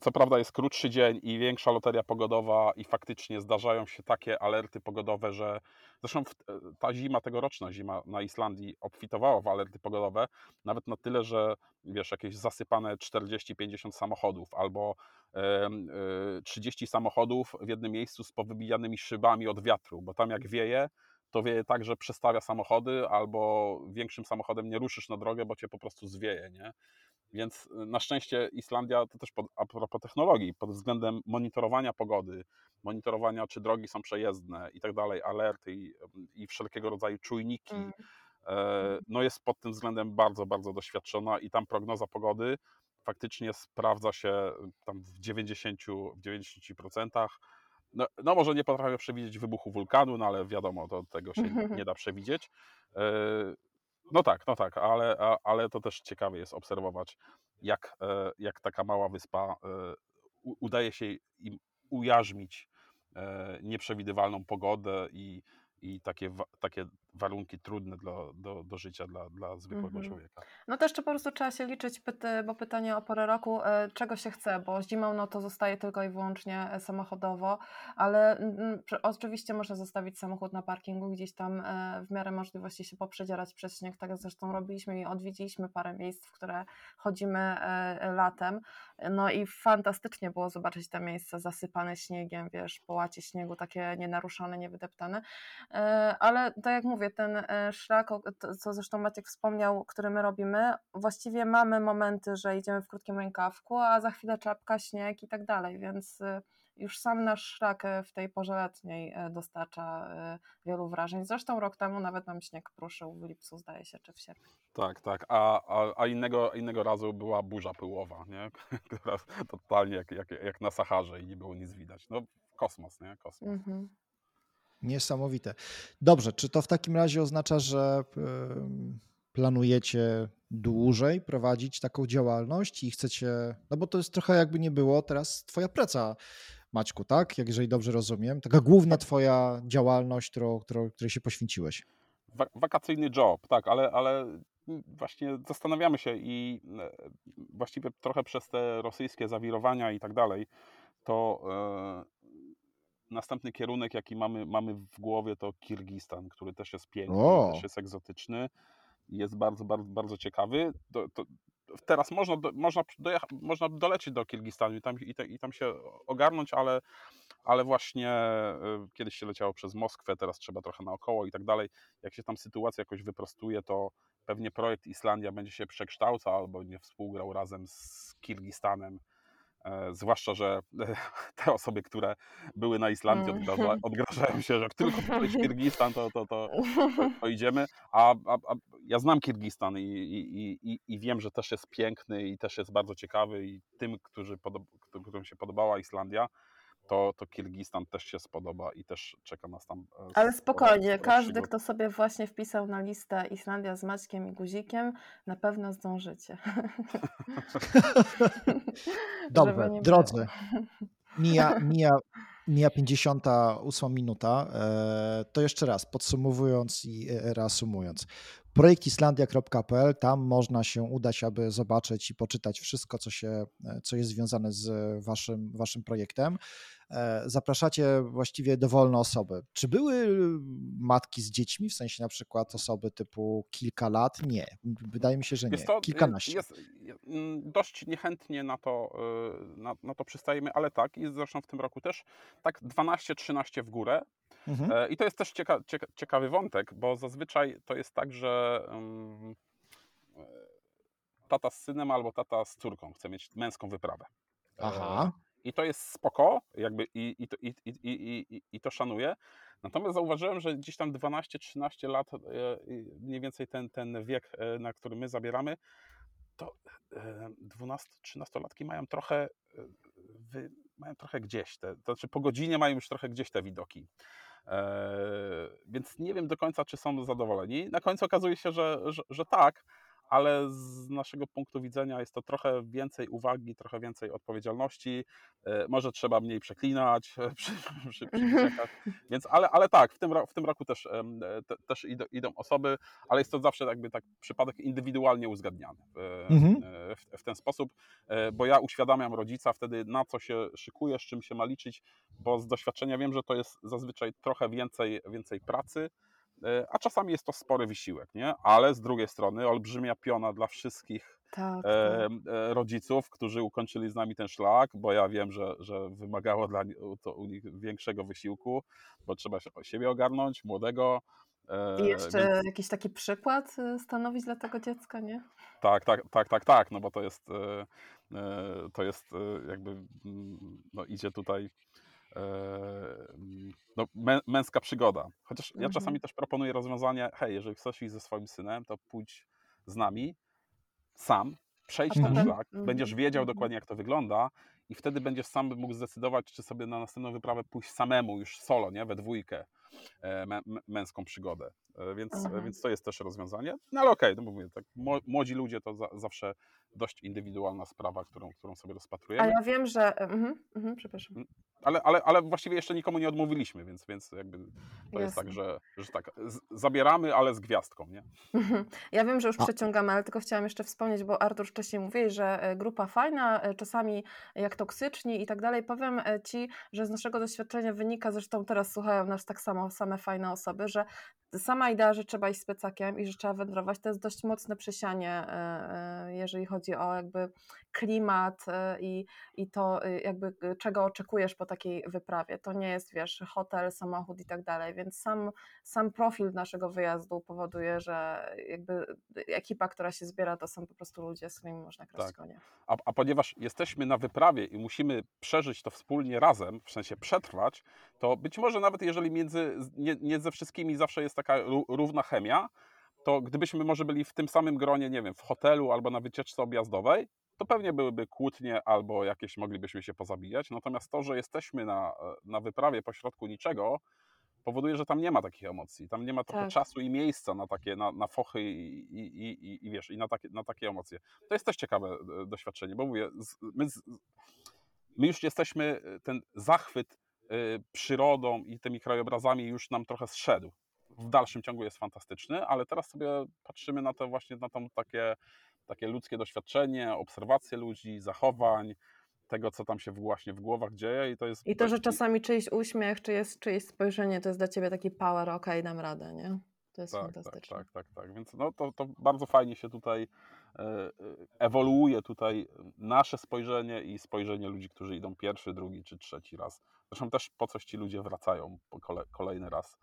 Co prawda jest krótszy dzień i większa loteria pogodowa i faktycznie zdarzają się takie alerty pogodowe, że zresztą w- ta zima, tegoroczna zima na Islandii obfitowała w alerty pogodowe, nawet na tyle, że wiesz, jakieś zasypane 40-50 samochodów albo em, y, 30 samochodów w jednym miejscu z powybijanymi szybami od wiatru, bo tam jak wieje, to wieje tak, że przestawia samochody albo większym samochodem nie ruszysz na drogę, bo cię po prostu zwieje, nie? Więc y, na szczęście Islandia to też pod, a propos technologii, pod względem monitorowania pogody, monitorowania czy drogi są przejezdne i tak dalej, alerty i, i wszelkiego rodzaju czujniki, Mm. e, no jest pod tym względem bardzo, bardzo doświadczona i tam prognoza pogody faktycznie sprawdza się tam w 90, w 90%. No, no może nie potrafię przewidzieć wybuchu wulkanu, no ale wiadomo, to tego się nie da przewidzieć. No tak, no tak, ale, ale to też ciekawe jest obserwować, jak, e, jak taka mała wyspa e, udaje się im ujarzmić e, nieprzewidywalną pogodę i, i takie, takie warunki trudne dla, do, do życia dla, dla zwykłego Mhm. człowieka. No też to po prostu trzeba się liczyć, bo pytanie o porę roku, e, czego się chce, bo zimą no to zostaje tylko i wyłącznie e, samochodowo, ale oczywiście można zostawić samochód na parkingu, gdzieś tam e, w miarę możliwości się poprzedzierać przez śnieg, tak zresztą robiliśmy i odwiedziliśmy parę miejsc, w które chodzimy latem, no i fantastycznie było zobaczyć te miejsca zasypane śniegiem, wiesz, po łacie śniegu, takie nienaruszone, niewydeptane, ale tak jak mówię, ten e, szlak, co zresztą Maciek wspomniał, który my robimy, właściwie mamy momenty, że idziemy w krótkim rękawku, a za chwilę czapka, śnieg i tak dalej, więc e, już sam nasz szlak e, w tej porze letniej dostarcza wielu wrażeń. Zresztą rok temu nawet nam śnieg pruszył w lipcu, zdaje się, czy w sierpniu. Tak, tak. A, a, a innego, innego razu była burza pyłowa, nie? która totalnie jak, jak, jak na Saharze i nie było nic widać. No kosmos, nie? Kosmos. Mhm. Niesamowite. Dobrze, czy to w takim razie oznacza, że em, planujecie dłużej prowadzić taką działalność i chcecie, no bo to jest trochę jakby nie było teraz twoja praca, Maćku, tak? Jak jeżeli dobrze rozumiem. Taka główna twoja działalność, którą, którą, której się poświęciłeś. Wa- wakacyjny job, tak, ale, ale właśnie zastanawiamy się i e, właściwie trochę przez te rosyjskie zawirowania i tak dalej, to e, następny kierunek, jaki mamy, mamy w głowie, to Kirgistan, który też jest piękny, O. też jest egzotyczny i jest bardzo, bardzo, bardzo ciekawy. To, to, teraz można, do, można, dojecha- można dolecieć do Kirgistanu i tam, i, te, i tam się ogarnąć, ale, ale właśnie e, kiedyś się leciało przez Moskwę, teraz trzeba trochę naokoło i tak dalej. Jak się tam sytuacja jakoś wyprostuje, to pewnie projekt Islandia będzie się przekształcał albo nie współgrał razem z Kirgistanem. E, zwłaszcza, że te osoby, które były na Islandii, Mm. odgraża, odgrażają się, że jak tylko powiedzieć Kirgistan, to, to, to, to, idziemy. A, a, a ja znam Kirgistan i, i, i, i wiem, że też jest piękny i też jest bardzo ciekawy i tym, którzy którym się podobała Islandia, to, to Kirgistan też się spodoba i też czeka nas tam. e, Ale sporo- spokojnie, każdy, kto sobie właśnie wpisał na listę Islandia z Maćkiem i Guzikiem, na pewno zdążycie. Dobrze, nie drodzy, mija, mija, mija 58 minuta. E, To jeszcze raz, podsumowując i e, reasumując. Projekt islandia.pl, tam można się udać, aby zobaczyć i poczytać wszystko, co, się, co jest związane z waszym, waszym projektem. E, Zapraszacie właściwie dowolne osoby. Czy były matki z dziećmi, w sensie na przykład osoby typu kilka lat? Nie. Wydaje mi się, że nie. Jest to, y, Kilkanaście. Jest, y, mm, dość niechętnie na to, y, na, na to przystajemy, ale tak, i zresztą w tym roku też tak 12-13 w górę. Mhm. E, I to jest też cieka, cieka, ciekawy wątek, bo zazwyczaj to jest tak, że e, tata z synem albo tata z córką chce mieć męską wyprawę. Aha. I to jest spoko, jakby i, i, to, i, i, i, i to szanuję. Natomiast zauważyłem, że gdzieś tam 12-13 lat, e, mniej więcej ten, ten wiek, e, na który my zabieramy, to 12-13-latki mają trochę, mają trochę gdzieś, te, to znaczy po godzinie mają już trochę gdzieś te widoki. Więc nie wiem do końca, czy są zadowoleni. Na końcu okazuje się, że, że, że tak, ale z naszego punktu widzenia jest to trochę więcej uwagi, trochę więcej odpowiedzialności. E, może trzeba mniej przeklinać przy, przy, przy Więc, ale, ale tak, w tym, w tym roku też, te, też idą, idą, osoby, ale jest to zawsze jakby tak przypadek indywidualnie uzgadniany e, mhm. E, w, w, ten sposób, bo ja uświadamiam rodzica wtedy, na co się szykuje, z czym się ma liczyć, bo z doświadczenia wiem, że to jest zazwyczaj trochę więcej, więcej pracy, E, a czasami jest to spory wysiłek, nie? Ale z drugiej strony olbrzymia piona dla wszystkich tak, e, tak. E, rodziców, którzy ukończyli z nami ten szlak, bo ja wiem, że, że wymagało dla to u nich większego wysiłku, bo trzeba się siebie ogarnąć, młodego. I jeszcze więc... jakiś taki przykład stanowić dla tego dziecka, nie? Tak, tak, tak, tak, tak, no bo to jest, to jest jakby, mm, no idzie tutaj no, męska przygoda. Chociaż ja mhm. czasami też proponuję rozwiązanie, hej, jeżeli chcesz iść ze swoim synem, to pójdź z nami, sam, przejdź ten szlak, będziesz mhm. wiedział mhm. dokładnie, jak to wygląda i wtedy będziesz sam mógł zdecydować, czy sobie na następną wyprawę pójść samemu, już solo, nie, we dwójkę, e, męską przygodę. E, więc, mhm. więc to jest też rozwiązanie. No ale okej, okay, no mówię, tak, młodzi ludzie to za, zawsze dość indywidualna sprawa, którą, którą sobie rozpatrujemy. A ja wiem, że... Mhm, mhm, przepraszam. Ale, ale, ale właściwie jeszcze nikomu nie odmówiliśmy, więc, więc jakby to Jasne. jest tak, że, że tak, zabieramy, ale z gwiazdką, nie? Ja wiem, że już przeciągamy, ale tylko chciałam jeszcze wspomnieć, bo Artur wcześniej mówił, że e, grupa fajna, e, czasami jak toksyczni i tak dalej. Powiem e, Ci, że z naszego doświadczenia wynika, zresztą teraz słuchają nas tak samo same fajne osoby, że sama idea, że trzeba iść z plecakiem i że trzeba wędrować, to jest dość mocne przesianie, jeżeli chodzi o jakby klimat i, i to jakby czego oczekujesz po takiej wyprawie. To nie jest, wiesz, hotel, samochód i tak dalej, więc sam, sam profil naszego wyjazdu powoduje, że jakby ekipa, która się zbiera, to są po prostu ludzie, z którymi można kraść tak. konie. A, a ponieważ jesteśmy na wyprawie i musimy przeżyć to wspólnie razem, w sensie przetrwać, to być może nawet jeżeli między, nie, nie ze wszystkimi zawsze jest taka równa chemia, to gdybyśmy może byli w tym samym gronie, nie wiem, w hotelu albo na wycieczce objazdowej, to pewnie byłyby kłótnie albo jakieś moglibyśmy się pozabijać. Natomiast to, że jesteśmy na, na wyprawie pośrodku niczego, powoduje, że tam nie ma takich emocji. Tam nie ma trochę tak. czasu i miejsca na takie, na, na fochy i, i, i, i, wiesz, i na takie, na takie emocje. To jest też ciekawe e, doświadczenie, bo mówię, my, my już jesteśmy, e, ten zachwyt przyrodą i tymi krajobrazami już nam trochę zszedł. W dalszym ciągu jest fantastyczny, ale teraz sobie patrzymy na to właśnie, na tą takie takie ludzkie doświadczenie, obserwacje ludzi, zachowań, tego, co tam się właśnie w głowach dzieje i to jest... I to, że czasami czyjś uśmiech, czy jest czyjeś spojrzenie, to jest dla Ciebie taki power, ok, dam radę, nie? To jest tak, fantastyczne. Tak, tak, tak, tak. Więc no, to, to bardzo fajnie się tutaj e, e, ewoluuje tutaj nasze spojrzenie i spojrzenie ludzi, którzy idą pierwszy, drugi czy trzeci raz. Zresztą też po coś ci ludzie wracają po kolejny raz,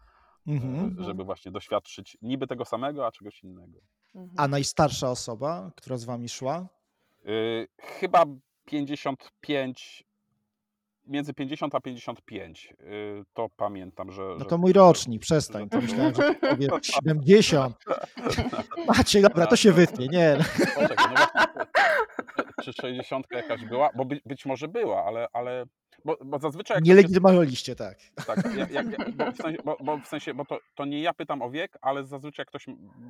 mhm. żeby właśnie doświadczyć niby tego samego, a czegoś innego. Mhm. A najstarsza osoba, która z wami szła? Yy, chyba 55, między 50 a 55. Yy, to pamiętam, że. No to mój rocznik, przestań. To myślałem, że powie 70. Macie, dobra, to się wytnie, nie. Poczekaj, no właśnie, czy 60 jakaś była? Bo by, być może była, ale, ale bo, bo zazwyczaj... Jak nie legitymowaliście, tak. Tak, jak, jak, bo w sensie, bo, bo, w sensie, bo to, to nie ja pytam o wiek, ale zazwyczaj jak ktoś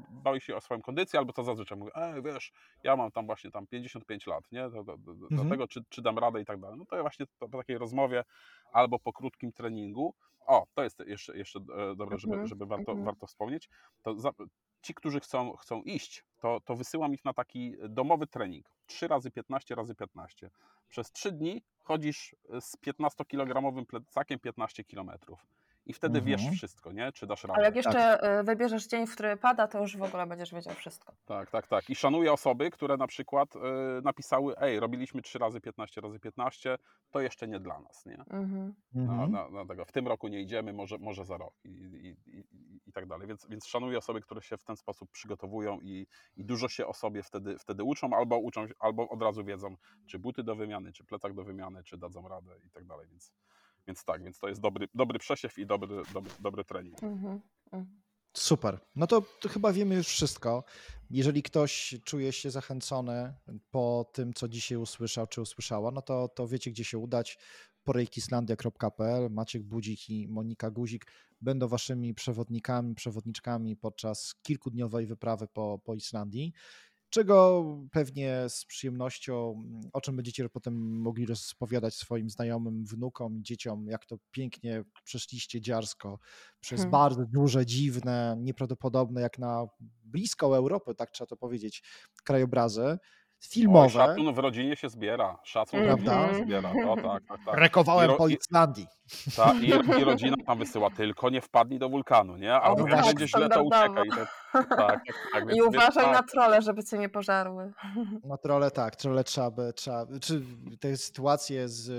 boi się o swoją kondycję, albo to zazwyczaj mówi, ej, wiesz, ja mam tam właśnie tam 55 lat, nie, do, do, do, mhm. do tego, czy, czy dam radę i tak dalej. No to ja właśnie po takiej rozmowie albo po krótkim treningu, o, to jest jeszcze, jeszcze e, dobre, żeby, mhm, żeby warto, mhm. warto wspomnieć, to za, ci, którzy chcą, chcą iść, to, to wysyłam ich na taki domowy trening. 3 razy 15 razy 15. Przez 3 dni chodzisz z 15-kilogramowym plecakiem 15 kilometrów. I wtedy mhm. wiesz wszystko, nie? Czy dasz radę. Ale jak jeszcze tak. E, wybierzesz dzień, w który pada, to już w ogóle będziesz wiedział wszystko. Tak, tak, tak. I szanuję osoby, które na przykład y, napisały, ej, robiliśmy 3 razy 15 razy 15, to jeszcze nie dla nas, nie? Mhm. Na, na, na tego. W tym roku nie idziemy, może, może za rok. I, i, i, i tak dalej. Więc, więc szanuję osoby, które się w ten sposób przygotowują i, i dużo się o sobie wtedy, wtedy uczą, albo uczą, albo od razu wiedzą, czy buty do wymiany, czy plecak do wymiany, czy dadzą radę i tak dalej. Więc, więc tak, więc to jest dobry, dobry przesiew i dobry, dobry, dobry trening. Mhm. Mhm. Super. No to, to, chyba wiemy już wszystko. Jeżeli ktoś czuje się zachęcony po tym, co dzisiaj usłyszał czy usłyszała, no to, to wiecie, gdzie się udać. porejkislandia.pl Maciek Budzik i Monika Guzik będą waszymi przewodnikami, przewodniczkami podczas kilkudniowej wyprawy po, po Islandii czego pewnie z przyjemnością, o czym będziecie potem mogli rozpowiadać swoim znajomym, wnukom, dzieciom, jak to pięknie przeszliście dziarsko przez hmm. bardzo duże, dziwne, nieprawdopodobne, jak na blisko Europy, tak trzeba to powiedzieć, krajobrazy filmowe. Oj, szacun w rodzinie się zbiera. Szacun w rodzinie się zbiera. O, tak, tak, tak. Rekowałem po Islandii. Ta, i, I rodzina tam wysyła tylko nie wpadnij do wulkanu, nie? Albo jak tak, będzie źle, to uciekaj. I, tak, tak, tak, I uważaj na trole, żeby cię nie pożarły. Na trole tak, trole trzeba by, trzeba, czy te sytuacje z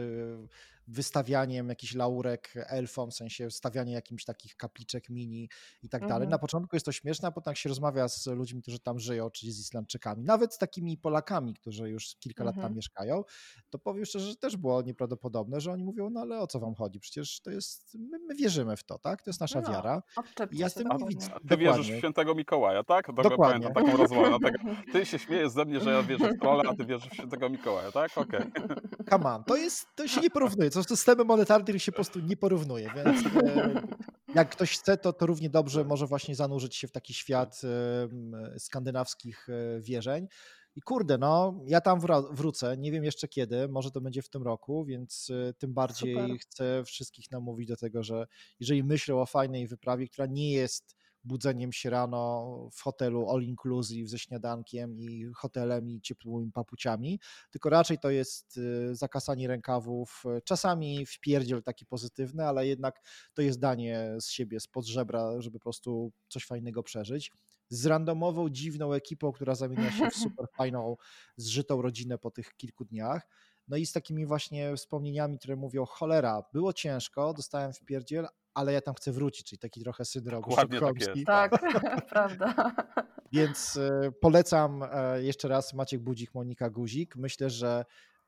wystawianiem jakichś laurek elfom, w sensie stawianie jakimś takich kapliczek mini i tak dalej. Na mhm. początku jest to śmieszne, a potem jak się rozmawia z ludźmi, którzy tam żyją, czyli z Islandczykami, nawet z takimi Polakami, którzy już kilka lat tam mhm. mieszkają, to powiem szczerze, że też było nieprawdopodobne, że oni mówią, no ale o co wam chodzi? Przecież to jest, my, my wierzymy w to, tak? To jest nasza no, wiara. I ja z tym nie widzę. Ty wierzysz w świętego Mikołaja, tak? Tego, Dokładnie. Pamiętam taką rozmowę. No, ty się śmiejesz ze mnie, że ja wierzę w trole, a ty wierzysz w świętego Mikołaja, tak? Okej. Okay. Come on, to jest, to się nie porównuje to systemy monetarne się po prostu nie porównuje, więc e, jak ktoś chce, to, to równie dobrze może właśnie zanurzyć się w taki świat skandynawskich e, wierzeń. I kurde, no, ja tam wrócę, nie wiem jeszcze kiedy, może to będzie w tym roku, więc e, tym bardziej Super. chcę wszystkich namówić do tego, że jeżeli myślę o fajnej wyprawie, która nie jest budzeniem się rano w hotelu all inclusive ze śniadankiem i hotelem i ciepłymi papuciami, tylko raczej to jest y, zakasanie rękawów, czasami wpierdziel taki pozytywny, ale jednak to jest danie z siebie, spod żebra, żeby po prostu coś fajnego przeżyć z randomową, dziwną ekipą, która zamienia się w super fajną, zżytą rodzinę po tych kilku dniach. No i z takimi właśnie wspomnieniami, które mówią, cholera, było ciężko, dostałem w pierdziel, ale ja tam chcę wrócić, czyli taki trochę syndrom Dokładnie tak, tak, prawda. Więc e, polecam e, jeszcze raz Maciek Budzik, Monika Guzik. Myślę, że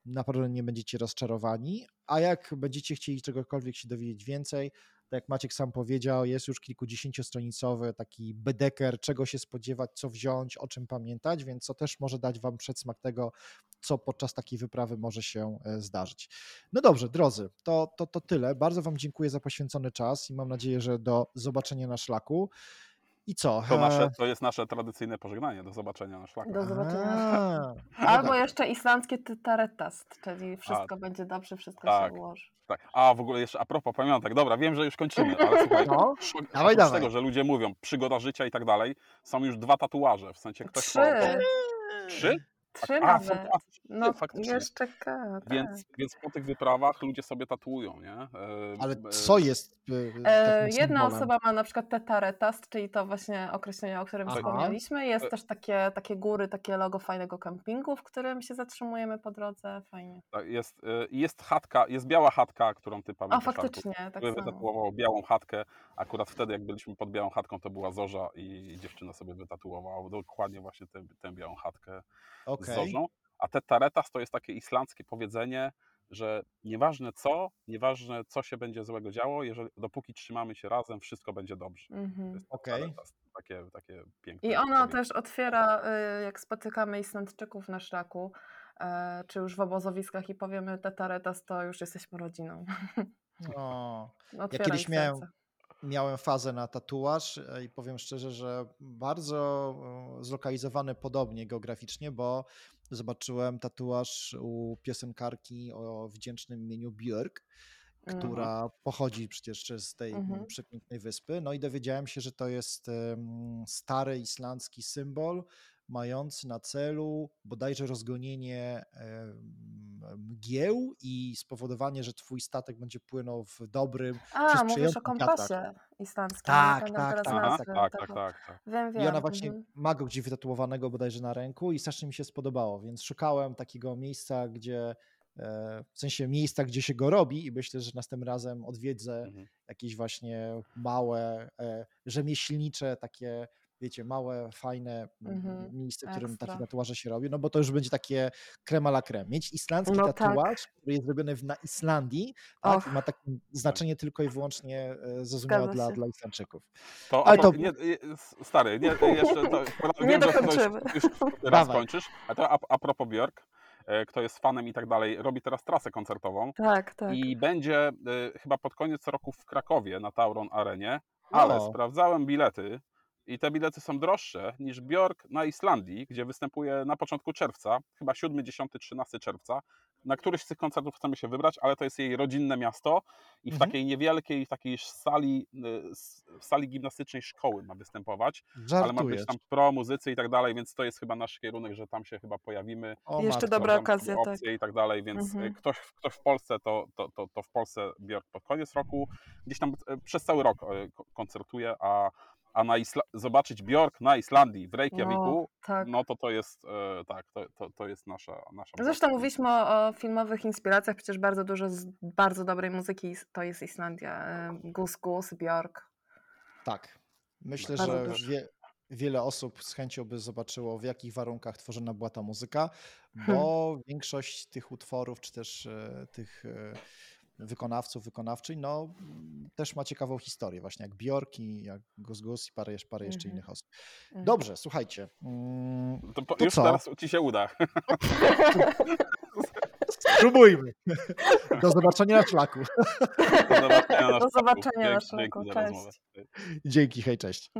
naprawdę nie będziecie rozczarowani, a jak będziecie chcieli czegokolwiek się dowiedzieć więcej, tak jak Maciek sam powiedział, jest już kilkudziesięciostronicowy taki bedeker, czego się spodziewać, co wziąć, o czym pamiętać, więc to też może dać Wam przedsmak tego, co podczas takiej wyprawy może się e, zdarzyć. No dobrze, drodzy, to, to, to tyle. Bardzo Wam dziękuję za poświęcony czas i mam nadzieję, że do zobaczenia na szlaku. I co? To, nasze, to jest nasze tradycyjne pożegnanie. Do zobaczenia na szlaku. Do zobaczenia. Albo tak. jeszcze islandzkie taretast, czyli wszystko A, będzie dobrze, wszystko tak, się ułoży. Tak. A w ogóle jeszcze a propos pamiątek, dobra, wiem, że już kończymy, ale słuchaj, no, dawaj, dawaj. tego, że ludzie mówią przygoda życia i tak dalej, są już dwa tatuaże, w sensie ktoś... Trzy. Po... Trzy? Trzy a, nawet. A, no, faktycznie. Jeszcze ka, tak. więc, więc po tych wyprawach ludzie sobie tatuują, nie? E, Ale co jest e, e Jedna osoba ma na przykład tetaretast, czyli to właśnie określenie, o którym Aha. wspomnieliśmy. Jest e też takie, takie góry, takie logo fajnego kempingu, w którym się zatrzymujemy po drodze. Fajnie. Tak, jest, jest chatka, jest biała chatka, którą ty pamiętasz. A faktycznie, tak samo. Wytatuował białą chatkę. Akurat wtedy, jak byliśmy pod białą chatką, to była Zorza i dziewczyna sobie wytatuowała dokładnie właśnie tę, tę białą chatkę okay. Z Zorzą. A te taretas to jest takie islandzkie powiedzenie, że nieważne co, nieważne co się będzie złego działo, jeżeli, dopóki trzymamy się razem, wszystko będzie dobrze. Mm-hmm. Okay. takie, takie piękne. I ono też otwiera, y, jak spotykamy Islandczyków na szlaku, e, czy już w obozowiskach i powiemy te taretas, to już jesteśmy rodziną. O, ja kiedyś miałem, miałem fazę na tatuaż e, i powiem szczerze, że bardzo e, zlokalizowany podobnie geograficznie, bo zobaczyłem tatuaż u piosenkarki o wdzięcznym imieniu Björk, która mhm. pochodzi przecież z tej mhm. przepięknej wyspy. No i dowiedziałem się, że to jest stary islandzki symbol mający na celu bodajże rozgonienie mgieł i spowodowanie, że twój statek będzie płynął w dobrym, A, mówisz o kompasie islandzkim. Tak, tak, tak, tak, tak, tak, tak, Wiem, wiem. I ona właśnie mhm. ma go gdzieś wytatuowanego bodajże na ręku i strasznie mi się spodobało, więc szukałem takiego miejsca, gdzie e, w sensie miejsca, gdzie się go robi i myślę, że następnym razem odwiedzę Mhm. jakieś właśnie małe, e, rzemieślnicze, takie wiecie, małe, fajne mm, Mhm, miejsce, w którym takie ekstra. tatuaże się robi, no bo to już będzie takie crema la creme. Mieć islandzki No tak. tatuaż, który jest zrobiony w, na Islandii, tak, Och. ma takie znaczenie tylko i wyłącznie e, zrozumiałe dla, dla Islandczyków. To, Ale to- nie, stary, nie, jeszcze to, Nie wiem, że dokończymy. już, już raz Dawaj. kończysz, a to a, a propos Björk, e, kto jest fanem i tak dalej, robi teraz trasę koncertową Tak, tak. i będzie e, chyba pod koniec roku w Krakowie na Tauron Arenie, ale O. sprawdzałem bilety i te bilety są droższe niż Björk na Islandii, gdzie występuje na początku czerwca, chyba 7, 10, 13 czerwca. Na któryś z tych koncertów chcemy się wybrać, ale to jest jej rodzinne miasto i w Mhm. takiej niewielkiej, w takiej sali, y, sali gimnastycznej szkoły ma występować, ale ma Żartujesz. być tam pro muzycy i tak dalej, więc to jest chyba nasz kierunek, że tam się chyba pojawimy. O Jeszcze matko. dobra okazja, tak. opcje i tak dalej, więc y, Mhm. ktoś, ktoś w Polsce to, to, to, to w Polsce Björk pod koniec roku, gdzieś tam y, przez cały rok ko- koncertuje, a, a na Isla- zobaczyć Björk na Islandii, w Reykjaviku, No, tak. no to to jest, e, tak, to, to, to jest nasza, nasza Zresztą mówiliśmy o, o filmowych inspiracjach, przecież bardzo dużo z bardzo dobrej muzyki to jest Islandia. e, Gus Gus, Björk. Tak. Myślę, Bardzo że dużo. wie, wiele osób z chęcią by zobaczyło, w jakich warunkach tworzona była ta muzyka, Hmm. bo większość tych utworów, czy też e, tych e, wykonawców, wykonawczyń, no też ma ciekawą historię, właśnie jak Bjorki, jak Gus Gus i parę, jeszcze- parę jeszcze Mhm. innych osób. Mhm. Dobrze, słuchajcie. mm, To, po, To już co? teraz ci się uda. Spróbujmy. Do zobaczenia na szlaku. Do zobaczenia na Do szlaku. zobaczenia na dzięki szlaku. Cześć. Dzięki, hej, cześć.